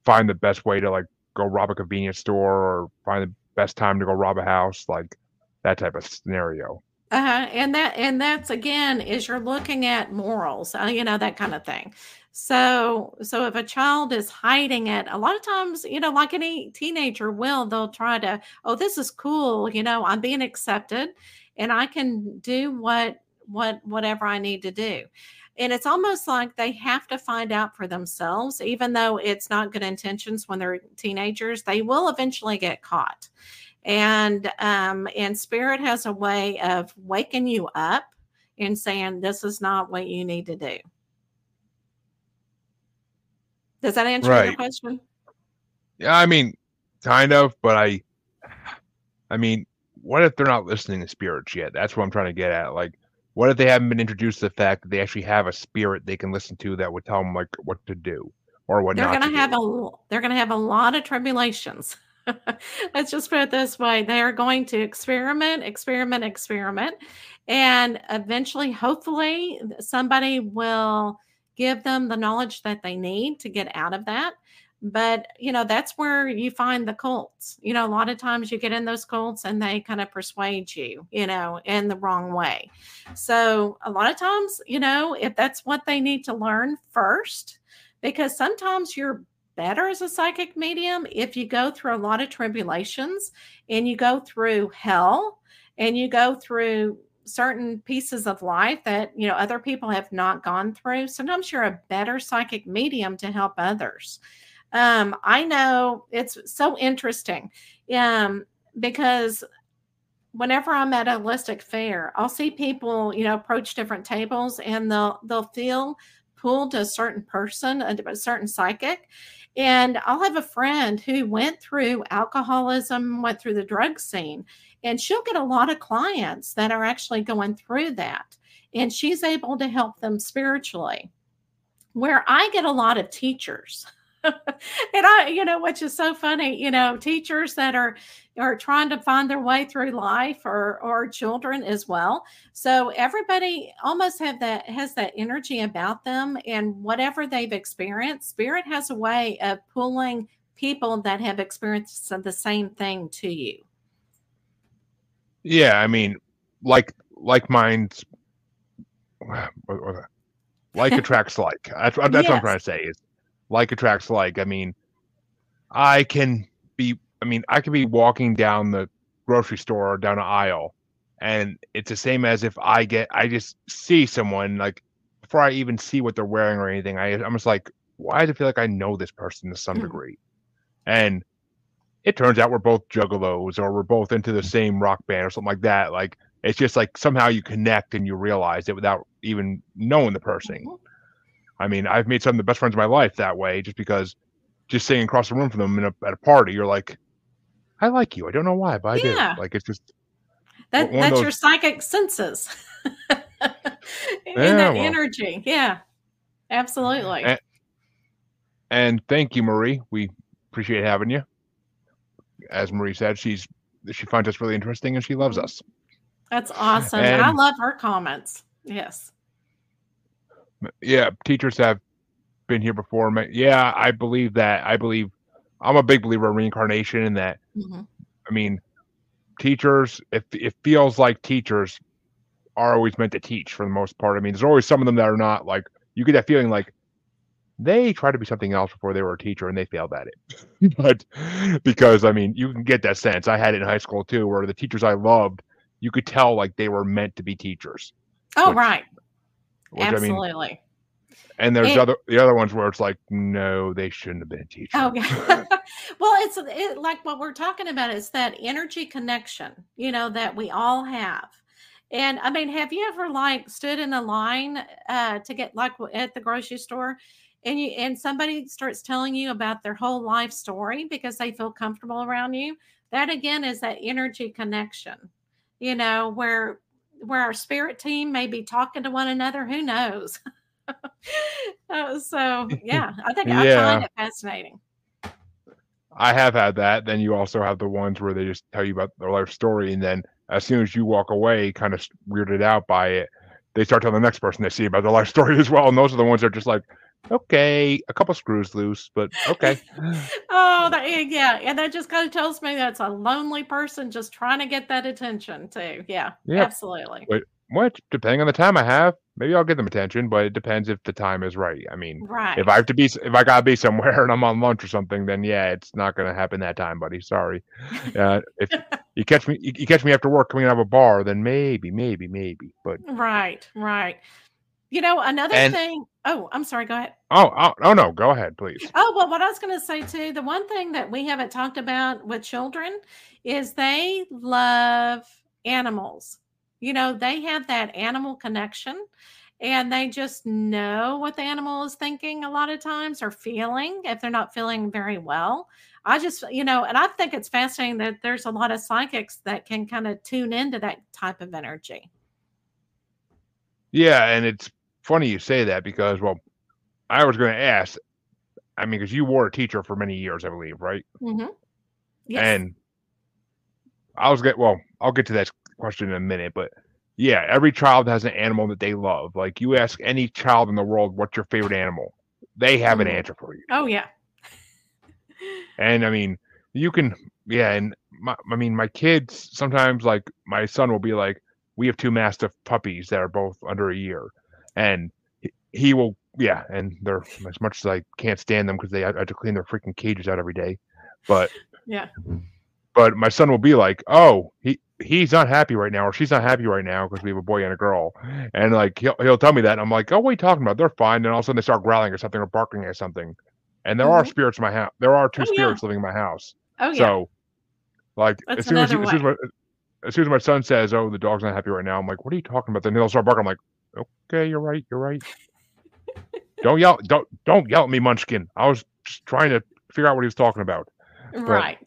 find the best way to like go rob a convenience store or find the best time to go rob a house, like that type of scenario. Uh-huh. And that and that's again is you're looking at morals, uh, you know, that kind of thing. So so if a child is hiding it, a lot of times, you know, like any teenager will, they'll try to, oh, this is cool, you know, I'm being accepted and I can do what what whatever I need to do. And it's almost like they have to find out for themselves, even though it's not good intentions when they're teenagers, they will eventually get caught and um, and spirit has a way of waking you up and saying this is not what you need to do does that answer right. your question yeah i mean kind of but i i mean what if they're not listening to spirits yet that's what i'm trying to get at like what if they haven't been introduced to the fact that they actually have a spirit they can listen to that would tell them like what to do or what not? they're going to have do. a they're going to have a lot of tribulations Let's just put it this way they are going to experiment, experiment, experiment. And eventually, hopefully, somebody will give them the knowledge that they need to get out of that. But, you know, that's where you find the cults. You know, a lot of times you get in those cults and they kind of persuade you, you know, in the wrong way. So, a lot of times, you know, if that's what they need to learn first, because sometimes you're better as a psychic medium if you go through a lot of tribulations and you go through hell and you go through certain pieces of life that you know other people have not gone through. Sometimes you're a better psychic medium to help others. Um, i know it's so interesting um, because whenever i'm at a holistic fair i'll see people you know approach different tables and they'll they'll feel pulled to a certain person a certain psychic and I'll have a friend who went through alcoholism, went through the drug scene, and she'll get a lot of clients that are actually going through that. And she's able to help them spiritually. Where I get a lot of teachers and I, you know, which is so funny, you know, teachers that are are trying to find their way through life or or children as well. So everybody almost have that has that energy about them and whatever they've experienced, spirit has a way of pulling people that have experienced the same thing to you. Yeah, I mean, like like minds like attracts like. That's, that's yes. what I'm trying to say is like attracts like. I mean, I can be, I mean, I could be walking down the grocery store or down an aisle, and it's the same as if I get, I just see someone like before I even see what they're wearing or anything. I, I'm just like, why do I feel like I know this person to some mm. degree? And it turns out we're both juggalos or we're both into the same rock band or something like that. Like it's just like somehow you connect and you realize it without even knowing the person. Mm-hmm. I mean, I've made some of the best friends of my life that way, just because just sitting across the room from them a, at a party, you're like, I like you. I don't know why, but I yeah. do. Like it's just that that's those... your psychic senses. and yeah, that well, energy. Yeah. Absolutely. And, and thank you, Marie. We appreciate having you. As Marie said, she's she finds us really interesting and she loves us. That's awesome. And, I love her comments. Yes yeah, teachers have been here before. Yeah, I believe that. I believe I'm a big believer in reincarnation and that. Mm-hmm. I mean, teachers, it, it feels like teachers are always meant to teach for the most part. I mean, there's always some of them that are not like, you get that feeling like they tried to be something else before they were a teacher and they failed at it. but because, I mean, you can get that sense. I had it in high school too, where the teachers I loved, you could tell like they were meant to be teachers. Oh, which, right. Which, Absolutely. I mean, and there's it, other the other ones where it's like, no, they shouldn't have been a teacher. Okay. well, it's it, like what we're talking about is that energy connection, you know, that we all have. And I mean, have you ever like stood in a line uh, to get like at the grocery store, and you and somebody starts telling you about their whole life story because they feel comfortable around you? That again is that energy connection, you know, where where our spirit team may be talking to one another. Who knows? uh, so yeah, I think I Yeah. find it fascinating. I have had that. Then you also have the ones where they just tell you about their life story, and then as soon as you walk away, kind of weirded out by it, they start telling the next person they see about their life story as well. And those are the ones that are just like, okay, a couple screws loose, but okay. Oh, that, yeah, yeah, and that just kind of tells me that's a lonely person just trying to get that attention too. Yeah, Yep. absolutely. Which, depending on the time I have, maybe I'll give them attention, but it depends if the time is right. I mean, Right. if I have to be, if I gotta be somewhere and I'm on lunch or something, then yeah, it's not gonna happen that time, buddy. Sorry. Uh, if you catch me, you, you catch me after work coming out of a bar, then maybe, maybe, maybe. But Right, right. You know, another And- thing. Oh, I'm sorry. Go ahead. oh, oh, oh no, go ahead, please. Oh, well, what I was going to say too, the one thing that we haven't talked about with children is they love animals. You know, they have that animal connection and they just know what the animal is thinking a lot of times or feeling if they're not feeling very well. I just, you know, and I think it's fascinating that there's a lot of psychics that can kind of tune into that type of energy. Yeah, and it's funny you say that because, well, I was going to ask. I mean, because you were a teacher for many years, I believe, right? Mm-hmm. Yes. And I was get well, I'll get to that question in a minute, but yeah, every child has an animal that they love. Like you ask any child in the world, what's your favorite animal? They have an Mhm. answer for you. oh, yeah. And I mean, you can, yeah. And my, I mean, my kids sometimes, like my son will be like, we have two mastiff puppies that are both under a year, and he, he will, yeah. And they're as much as I can't stand them because they I have to clean their freaking cages out every day, but Yeah. but my son will be like, "Oh, he he's not happy right now, or she's not happy right now because we have a boy and a girl," and like he'll he'll tell me that, and I'm like, "Oh, what are you talking about? They're fine." And all of a sudden they start growling or something or barking at something, and there are Mhm. spirits in my house. There are two Oh, yeah. spirits living in my house. Oh, yeah. So, like That's as soon as, as, soon as, my, as soon as my son says, "Oh, the dog's not happy right now," I'm like, "What are you talking about?" Then he'll start barking. I'm like, "Okay, you're right. You're right. don't yell. Don't don't yell at me, Munchkin. I was just trying to figure out what he was talking about." right.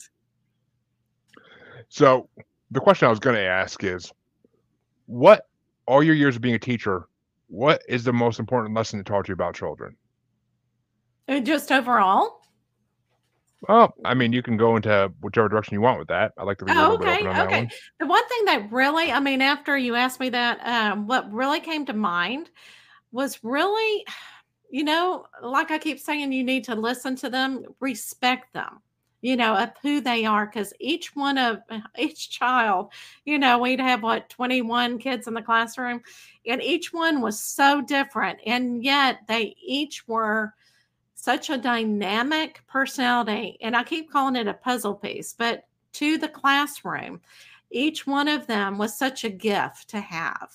So the question I was going to ask is, what all your years of being a teacher, what is the most important lesson to talk to you about children? Uh, Just overall. Well, I mean, you can go into whichever direction you want with that. I like to leave a Oh, little bit okay, on okay. one. The one thing that really, I mean, after you asked me that, um, what really came to mind was really, you know, like I keep saying, you need to listen to them, respect them, you know, of who they are, because each one of uh, each child, you know, we'd have what 21 kids in the classroom, and each one was so different, and yet they each were such a dynamic personality. And I keep calling it a puzzle piece, but to the classroom, each one of them was such a gift to have.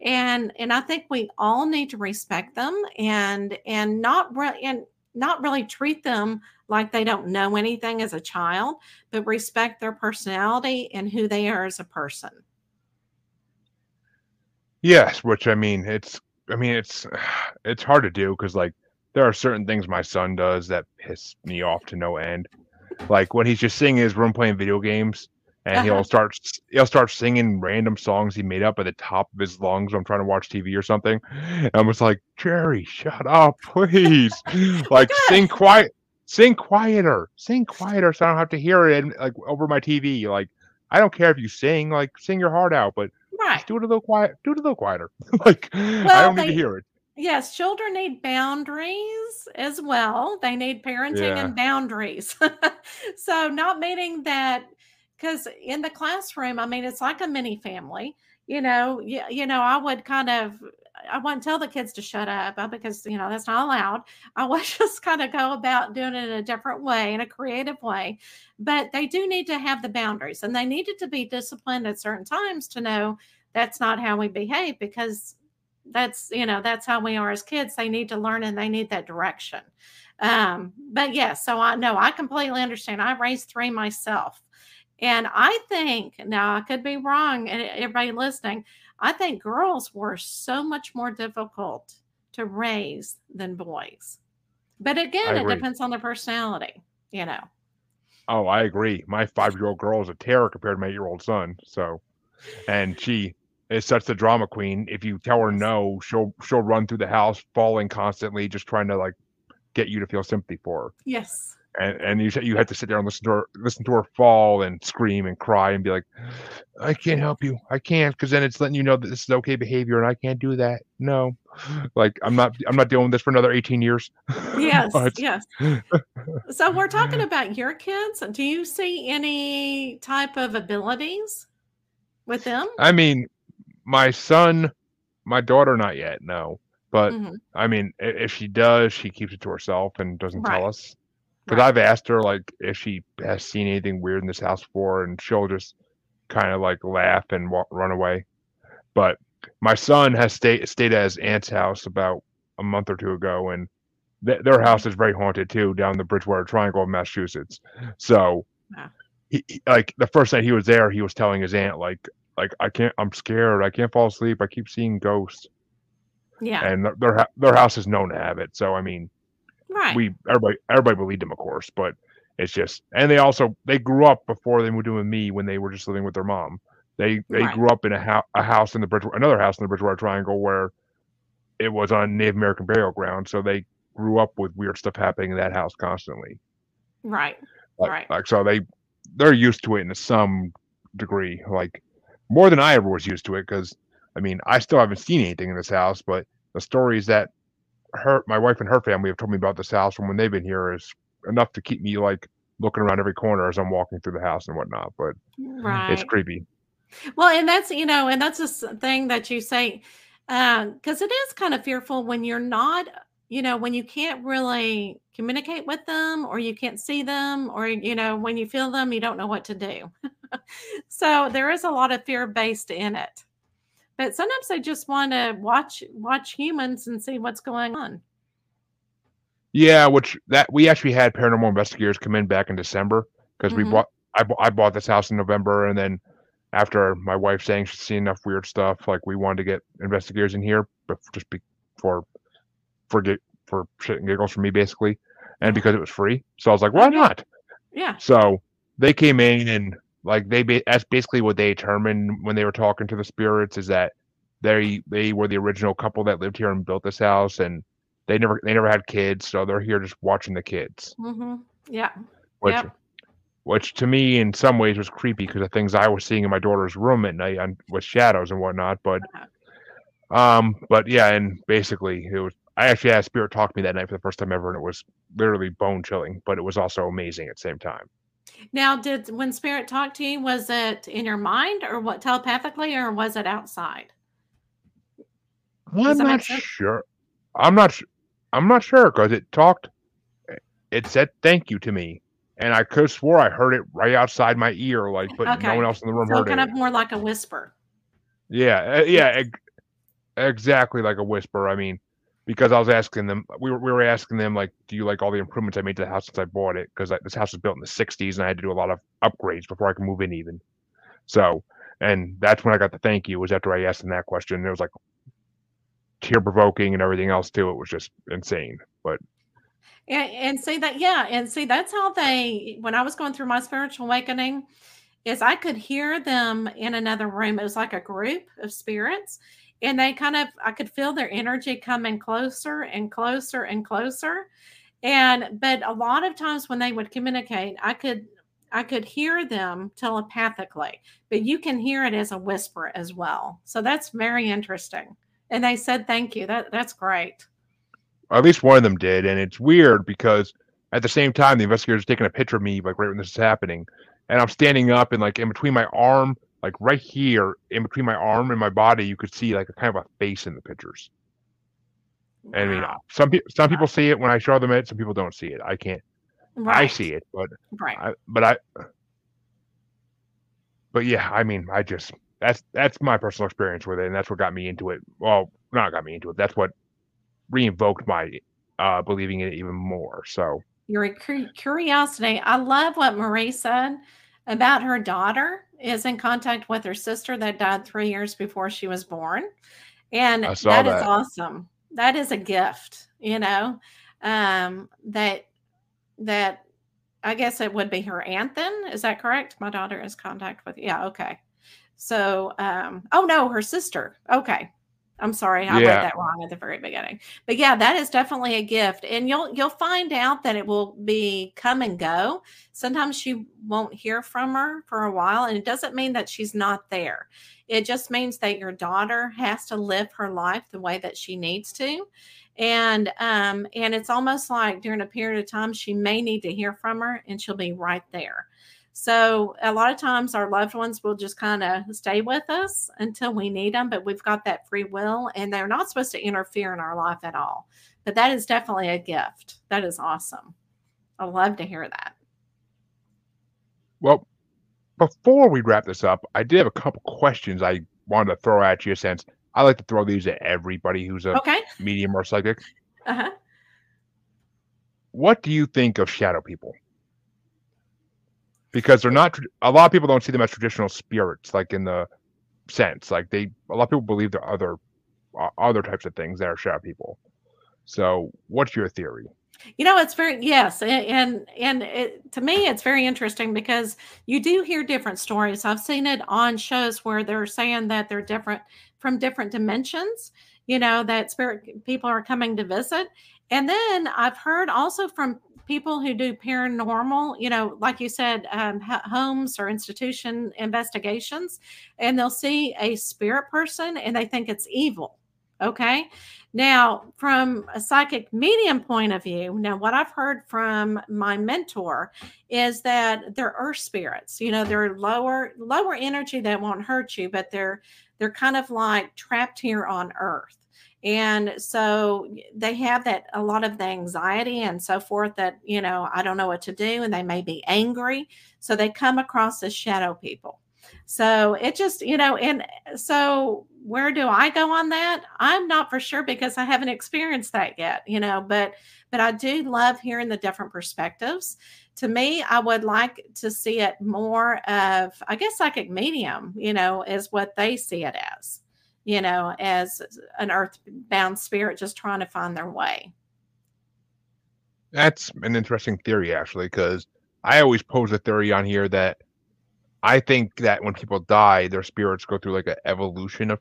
And and I think we all need to respect them and and not re- and not really treat them like they don't know anything as a child, but respect their personality and who they are as a person. Yes, which I mean, it's, I mean, it's, it's hard to do because like there are certain things my son does that piss me off to no end. Like when he's just sitting in his room playing video games, and Uh-huh. he'll start he'll start singing random songs he made up at the top of his lungs. when I'm trying to watch TV or something. And I'm just like, Jerry, shut up, please. like good. sing quiet, sing quieter, sing quieter, so I don't have to hear it like over my TV. Like I don't care if you sing, like sing your heart out, but Right. do it a little quiet, do it a little quieter. like I don't need they- to hear it. Yes, children need boundaries as well. They need parenting Yeah. and boundaries. so, not meaning that because in the classroom, I mean, it's like a mini family. You know, you, you know, I would kind of, I wouldn't tell the kids to shut up uh, because you know that's not allowed. I would just kind of go about doing it in a different way, in a creative way. But they do need to have the boundaries, and they needed to be disciplined at certain times to know that's not how we behave because that's you know that's how we are as kids they need to learn and they need that direction um but yes so i know i completely understand i raised three myself and i think now i could be wrong and eh, everybody listening i think girls were so much more difficult to raise than boys but again it depends on their personality you know Oh, I agree. My five year old girl is a terror compared to my eight year old son. So, and she is such the drama queen. If you tell her no, she'll she'll run through the house, falling constantly, just trying to like get you to feel sympathy for her. Yes. And and you you have to sit there and listen to her listen to her fall and scream and cry and be like, I can't help you. I can't because then it's letting you know that this is okay behavior and I can't do that. No. Like I'm not I'm not dealing with this for another 18 years. Yes. yes. so we're talking about your kids. Do you see any type of abilities with them? I mean, my son, my daughter, not yet. No, but Mhm. I mean, if she does, she keeps it to herself and doesn't Right. tell us. Because Right. I've asked her like if she has seen anything weird in this house before, and she'll just kind of like laugh and walk, run away. But my son has stayed stayed at his aunt's house about a month or two ago, and th- their house is very haunted too, down the Bridgewater Triangle of Massachusetts. So, Wow. he, he- like the first night he was there, he was telling his aunt like like I can't, I'm scared, I can't fall asleep, I keep seeing ghosts, Yeah. and their their, their house is known to have it. So I mean, right. we everybody everybody believed him, of course, but it's just and they also they grew up before they moved in with me when they were just living with their mom. They they Right. grew up in a house a house in the Bridge another house in the Bridgewater Triangle where it was on Native American burial ground, so they grew up with weird stuff happening in that house constantly. right. Like, Right. like so they they're used to it in some degree, like more than I ever was used to it. Because I mean, I still haven't seen anything in this house, but the stories that her, my wife, and her family have told me about this house from when they've been here is enough to keep me like looking around every corner as I'm walking through the house and whatnot. But Right. it's creepy. Well, and that's you know, and that's a thing that you say um, because it is kind of fearful when you're not, you know, when you can't really communicate with them or you can't see them or you know, when you feel them, you don't know what to do. so there is a lot of fear based in it. But sometimes I just want to watch watch humans and see what's going on. Yeah, which that we actually had paranormal investigators come in back in December because we Mhm. bought I, I bought this house in November and then after my wife saying she's seen enough weird stuff, like we wanted to get investigators in here, but just be, for for get for shit and giggles for me basically, and because it was free, so I was like, why not? Yeah. So they came in and like they ba- that's basically what they determined when they were talking to the spirits is that they they were the original couple that lived here and built this house and they never they never had kids so they're here just watching the kids hmm Yeah. which Yep. which to me in some ways was creepy because the things I was seeing in my daughter's room at night on, with shadows and whatnot but um but yeah and basically it was I actually had a spirit talk to me that night for the first time ever and it was literally bone chilling but it was also amazing at the same time Now, did when spirit talked to you, was it in your mind or what telepathically, or was it outside? Does I'm not sure. I'm not. Sh- I'm not sure because it talked. It said thank you to me, and I could have swore I heard it right outside my ear, like, but no one else in the room So heard kind it. of more like a whisper. Yeah, uh, yeah, ex- exactly like a whisper. I mean, because I was asking them, we were we were asking them like, do you like all the improvements I made to the house since I bought it? Because this house was built in the '60s, and I had to do a lot of upgrades before I could move in, even. So, and that's when I got the thank you. Was after I asked them that question. It was like tear provoking and everything else too. It was just insane. But And, and see that, yeah, and see that's how they. When I was going through my spiritual awakening, is I could hear them in another room. It was like a group of spirits, and they kind of I could feel their energy coming closer and closer and closer. And but a lot of times when they would communicate, I could I could hear them telepathically, but you can hear it as a whisper as well. So that's very interesting. And they said thank you. That that's great. at least one of them did, and it's weird because at the same time the investigators taking a picture of me like right when this is happening, and I'm standing up and like in between my arm, like right here, in between my arm and my body, you could see like a kind of a face in the pictures. And I mean, some people some people see it when I show them it, some people don't see it. I can't. Right. I see it, but Right. I, but I, but yeah, I mean, I just that's that's my personal experience with it, and that's what got me into it. Well, not got me into it. That's what reinvoked my uh believing in it even more. So Your curiosity. I love what Marie said about her daughter is in contact with her sister that died three years before she was born. And saw that is awesome. That is a gift, you know, um, that, that I guess it would be her aunt then. Is that correct? My daughter is contact with, yeah. Okay. So, um, oh no, her sister. Okay. I'm sorry, I Yeah. read that wrong at the very beginning. But yeah, that is definitely a gift. And you'll you'll find out that it will be come and go. Sometimes you won't hear from her for a while, and it doesn't mean that she's not there. It just means that your daughter has to live her life the way that she needs to. And um, and it's almost like during a period of time she may need to hear from her and she'll be right there. So a lot of times our loved ones will just kind of stay with us until we need them, but we've got that free will and they're not supposed to interfere in our life at all. But that is definitely a gift. That is awesome. I love to hear that. Well, before we wrap this up, I did have a couple questions I wanted to throw at you since I like to throw these at everybody who's a Okay. medium or psychic. Uh-huh. What do you think of shadow people? Because they're not a lot of people don't see them as traditional spirits, like in the sense, like they a lot of people believe they're other uh, other types of things that are shadow people. So, what's your theory? You know, it's very yes, and and it, to me, it's very interesting because you do hear different stories. I've seen it on shows where they're saying that they're different from different dimensions. You know, that spirit people are coming to visit, and then I've heard also from people who do paranormal. You know, like you said, um, ho- homes or institution investigations, and they'll see a spirit person and they think it's evil. Okay. Now, from a psychic medium point of view, now what I've heard from my mentor is that they're earth spirits. You know, they're lower lower energy that won't hurt you, but they're they're kind of like trapped here on earth. And so they have that a lot of the anxiety and so forth that, you know, I don't know what to do and they may be angry. So they come across as shadow people. So it just, you know, and eh, so where do I go on that? I'm not for sure because I haven't experienced that yet, you know, but but I do love hearing the different perspectives. To me, I would like to see it more of, I guess, psychic medium, you know, is what they see it as, you know, as an earthbound spirit just trying to find their way. That's an interesting theory, actually, because I always pose a theory on here that I think that when people die, their spirits go through like an evolution of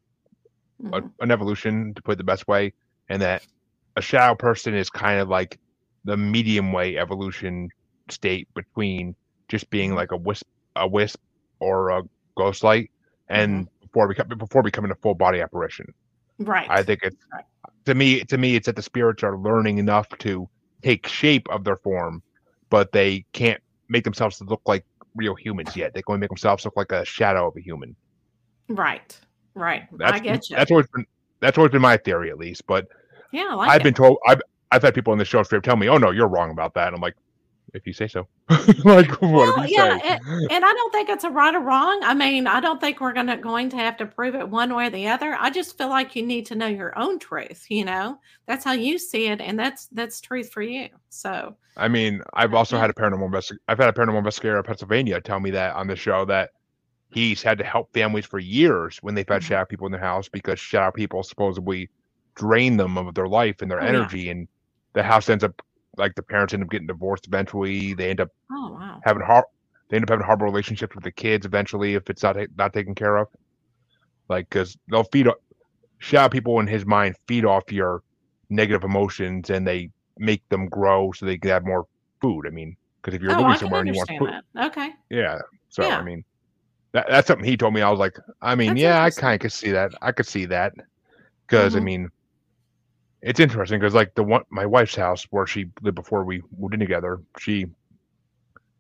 a, Mhm. an evolution, to put it the best way, and that a shadow person is kind of like the medium way evolution state between just being Mhm. like a wisp, a wisp, or a ghost light, and before become before becoming a full body apparition. Right. I think it's Right. to me to me it's that the spirits are learning enough to take shape of their form, but they can't make themselves look like real humans yet. They can only make themselves look like a shadow of a human. right. Right. That's I get you. that's always been that's always been my theory at least. But yeah, I like it. been told I've I've had people on the show straight tell me, "Oh no, you're wrong about that." And I'm like, if you say so, like Well, you yeah, say. and I don't think it's a right or wrong. I mean, I don't think we're gonna going to have to prove it one way or the other. I just feel like you need to know your own truth. You know, that's how you see it, and that's that's truth for you. So, I mean, I've also had a paranormal investi- I've had a paranormal investigator in Pennsylvania tell me that on the show that he's had to help families for years when they've had Mhm. shadow people in their house because shadow people supposedly drain them of their life and their Oh, yeah. energy, and the house ends up like the parents end up getting divorced eventually. They end up oh wow, having hard they end up having horrible relationships with the kids eventually if it's not not taken care of. Like because they'll feed shadow people in his mind feed off your negative emotions and they make them grow so they can have more food. I mean, because if you're oh, living somewhere and you want food, that. Okay, yeah. So Yeah. I mean, that, that's something he told me. I was like, I mean, That's yeah, I kind of could see that. I could see that because I Mhm. mean, it's interesting because like the one my wife's house where she lived before we moved in together, she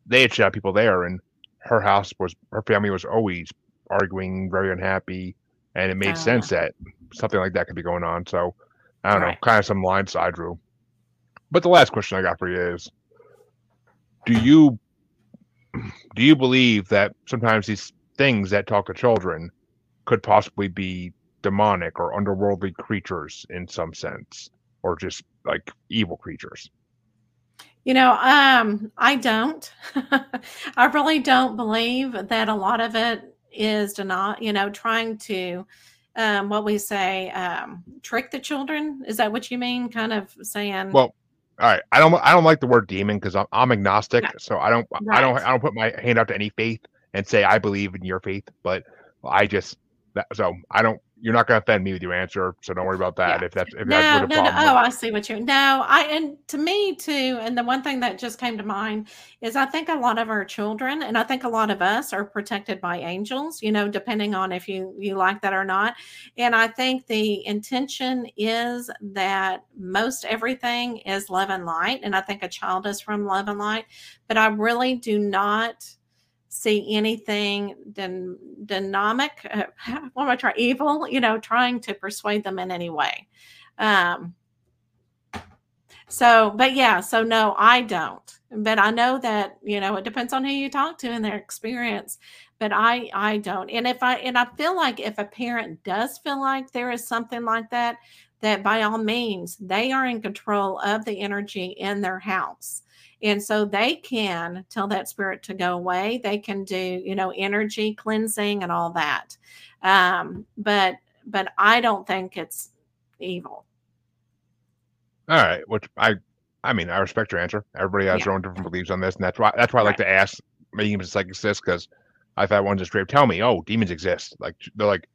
they had shadow people there, and her house was her family was always arguing, very unhappy, and it made Oh, sense that something like that could be going on. So I don't know, Right. kind of some lines I drew. But the last question I got for you is: Do you do you believe that sometimes these things that talk to children could possibly be demonic or underworldly creatures in some sense, or just like evil creatures? You know, um, I don't. I really don't believe that a lot of it is not, you know, trying to um what we say, um, trick the children. Is that what you mean? Kind of saying Well, all right. I don't. I don't like the word demon because I'm, I'm agnostic. So I don't. I don't. I don't put my hand out to any faith and say I believe in your faith. But I just that, so I don't you're not going to offend me with your answer, so don't worry about that. Yeah. If that's if No, that's no, what no. problem. Oh, I see what you. No, I and to me too. And the one thing that just came to mind is I think a lot of our children, and I think a lot of us, are protected by angels. You know, depending on if you you like that or not. And I think the intention is that most everything is love and light, and I think a child is from love and light. But I really do not see anything den- dynamic uh, what am i trying evil you know trying to persuade them in any way. Um so but yeah so no i don't. But i know that you know it depends on who you talk to and their experience but i i don't. And if i and i feel like if a parent does feel like there is something like that that by all means they are in control of the energy in their house and so they can tell that spirit to go away they can do you know energy cleansing and all that um but but i don't think it's evil All right, which I I mean I respect your answer. Everybody has Yeah. their own different beliefs on this, and that's why that's why I like to ask mediums and psychics this because I've had ones that straight up tell me, "Oh, demons exist." Like they're like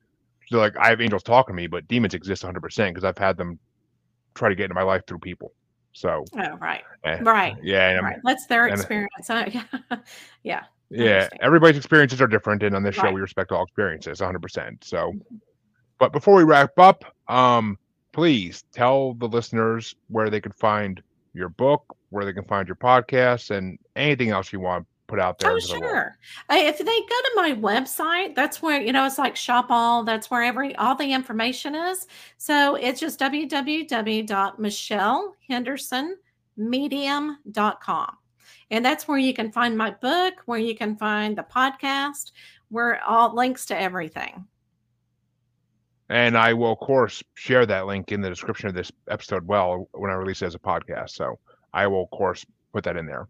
they're like I have angels talking to me, but demons exist 100 percent because I've had them try to get into my life through people. So oh right. eh, right. yeah, and right. That's their and- experience. Oh, yeah. Yeah yeah, everybody's experiences are different, and on this show we respect all experiences 100. percent So, but before we wrap up, um, please tell the listeners where they can find your book, where they can find your podcast, and anything else you want put out there. Oh, sure. Uh, If they go to my website, that's where, you know, it's like shop all, that's where every all the information is. So it's just www.michellehendersonmedium.com. And that's where you can find my book, where you can find the podcast, where all links to everything. And I will, of course, share that link in the description of this episode. Well, when I release it as a podcast, so I will, of course, put that in there.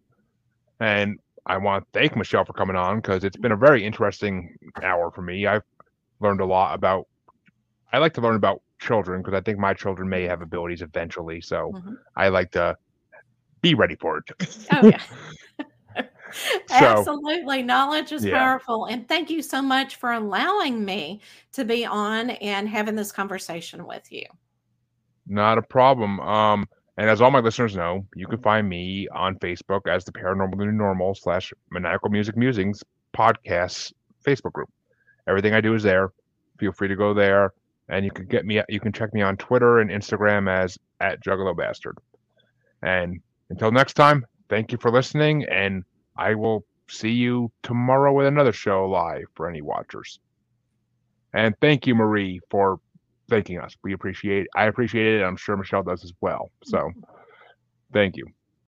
And I want to thank Michelle for coming on because it's been a very interesting hour for me. I've learned a lot about. I like to learn about children because I think my children may have abilities eventually. So Mhm. I like to be ready for it. Oh, yeah. So- Absolutely. Knowledge is Yeah. powerful. And thank you so much for allowing me to be on and having this conversation with you. Not a problem. Um, and as all my listeners know, you can find me on Facebook as the Paranormal New Normal slash Maniacal Music Musings podcast Facebook group. Everything I do is there. Feel free to go there, and you can get me. You can check me on Twitter and Instagram as at Juggalo Bastard. And until next time, thank you for listening, and I will see you tomorrow with another show live for any watchers. And thank you, Marie, for thanking us. We appreciate I appreciate it. I'm sure Michelle does as well. So mm-hmm. thank you.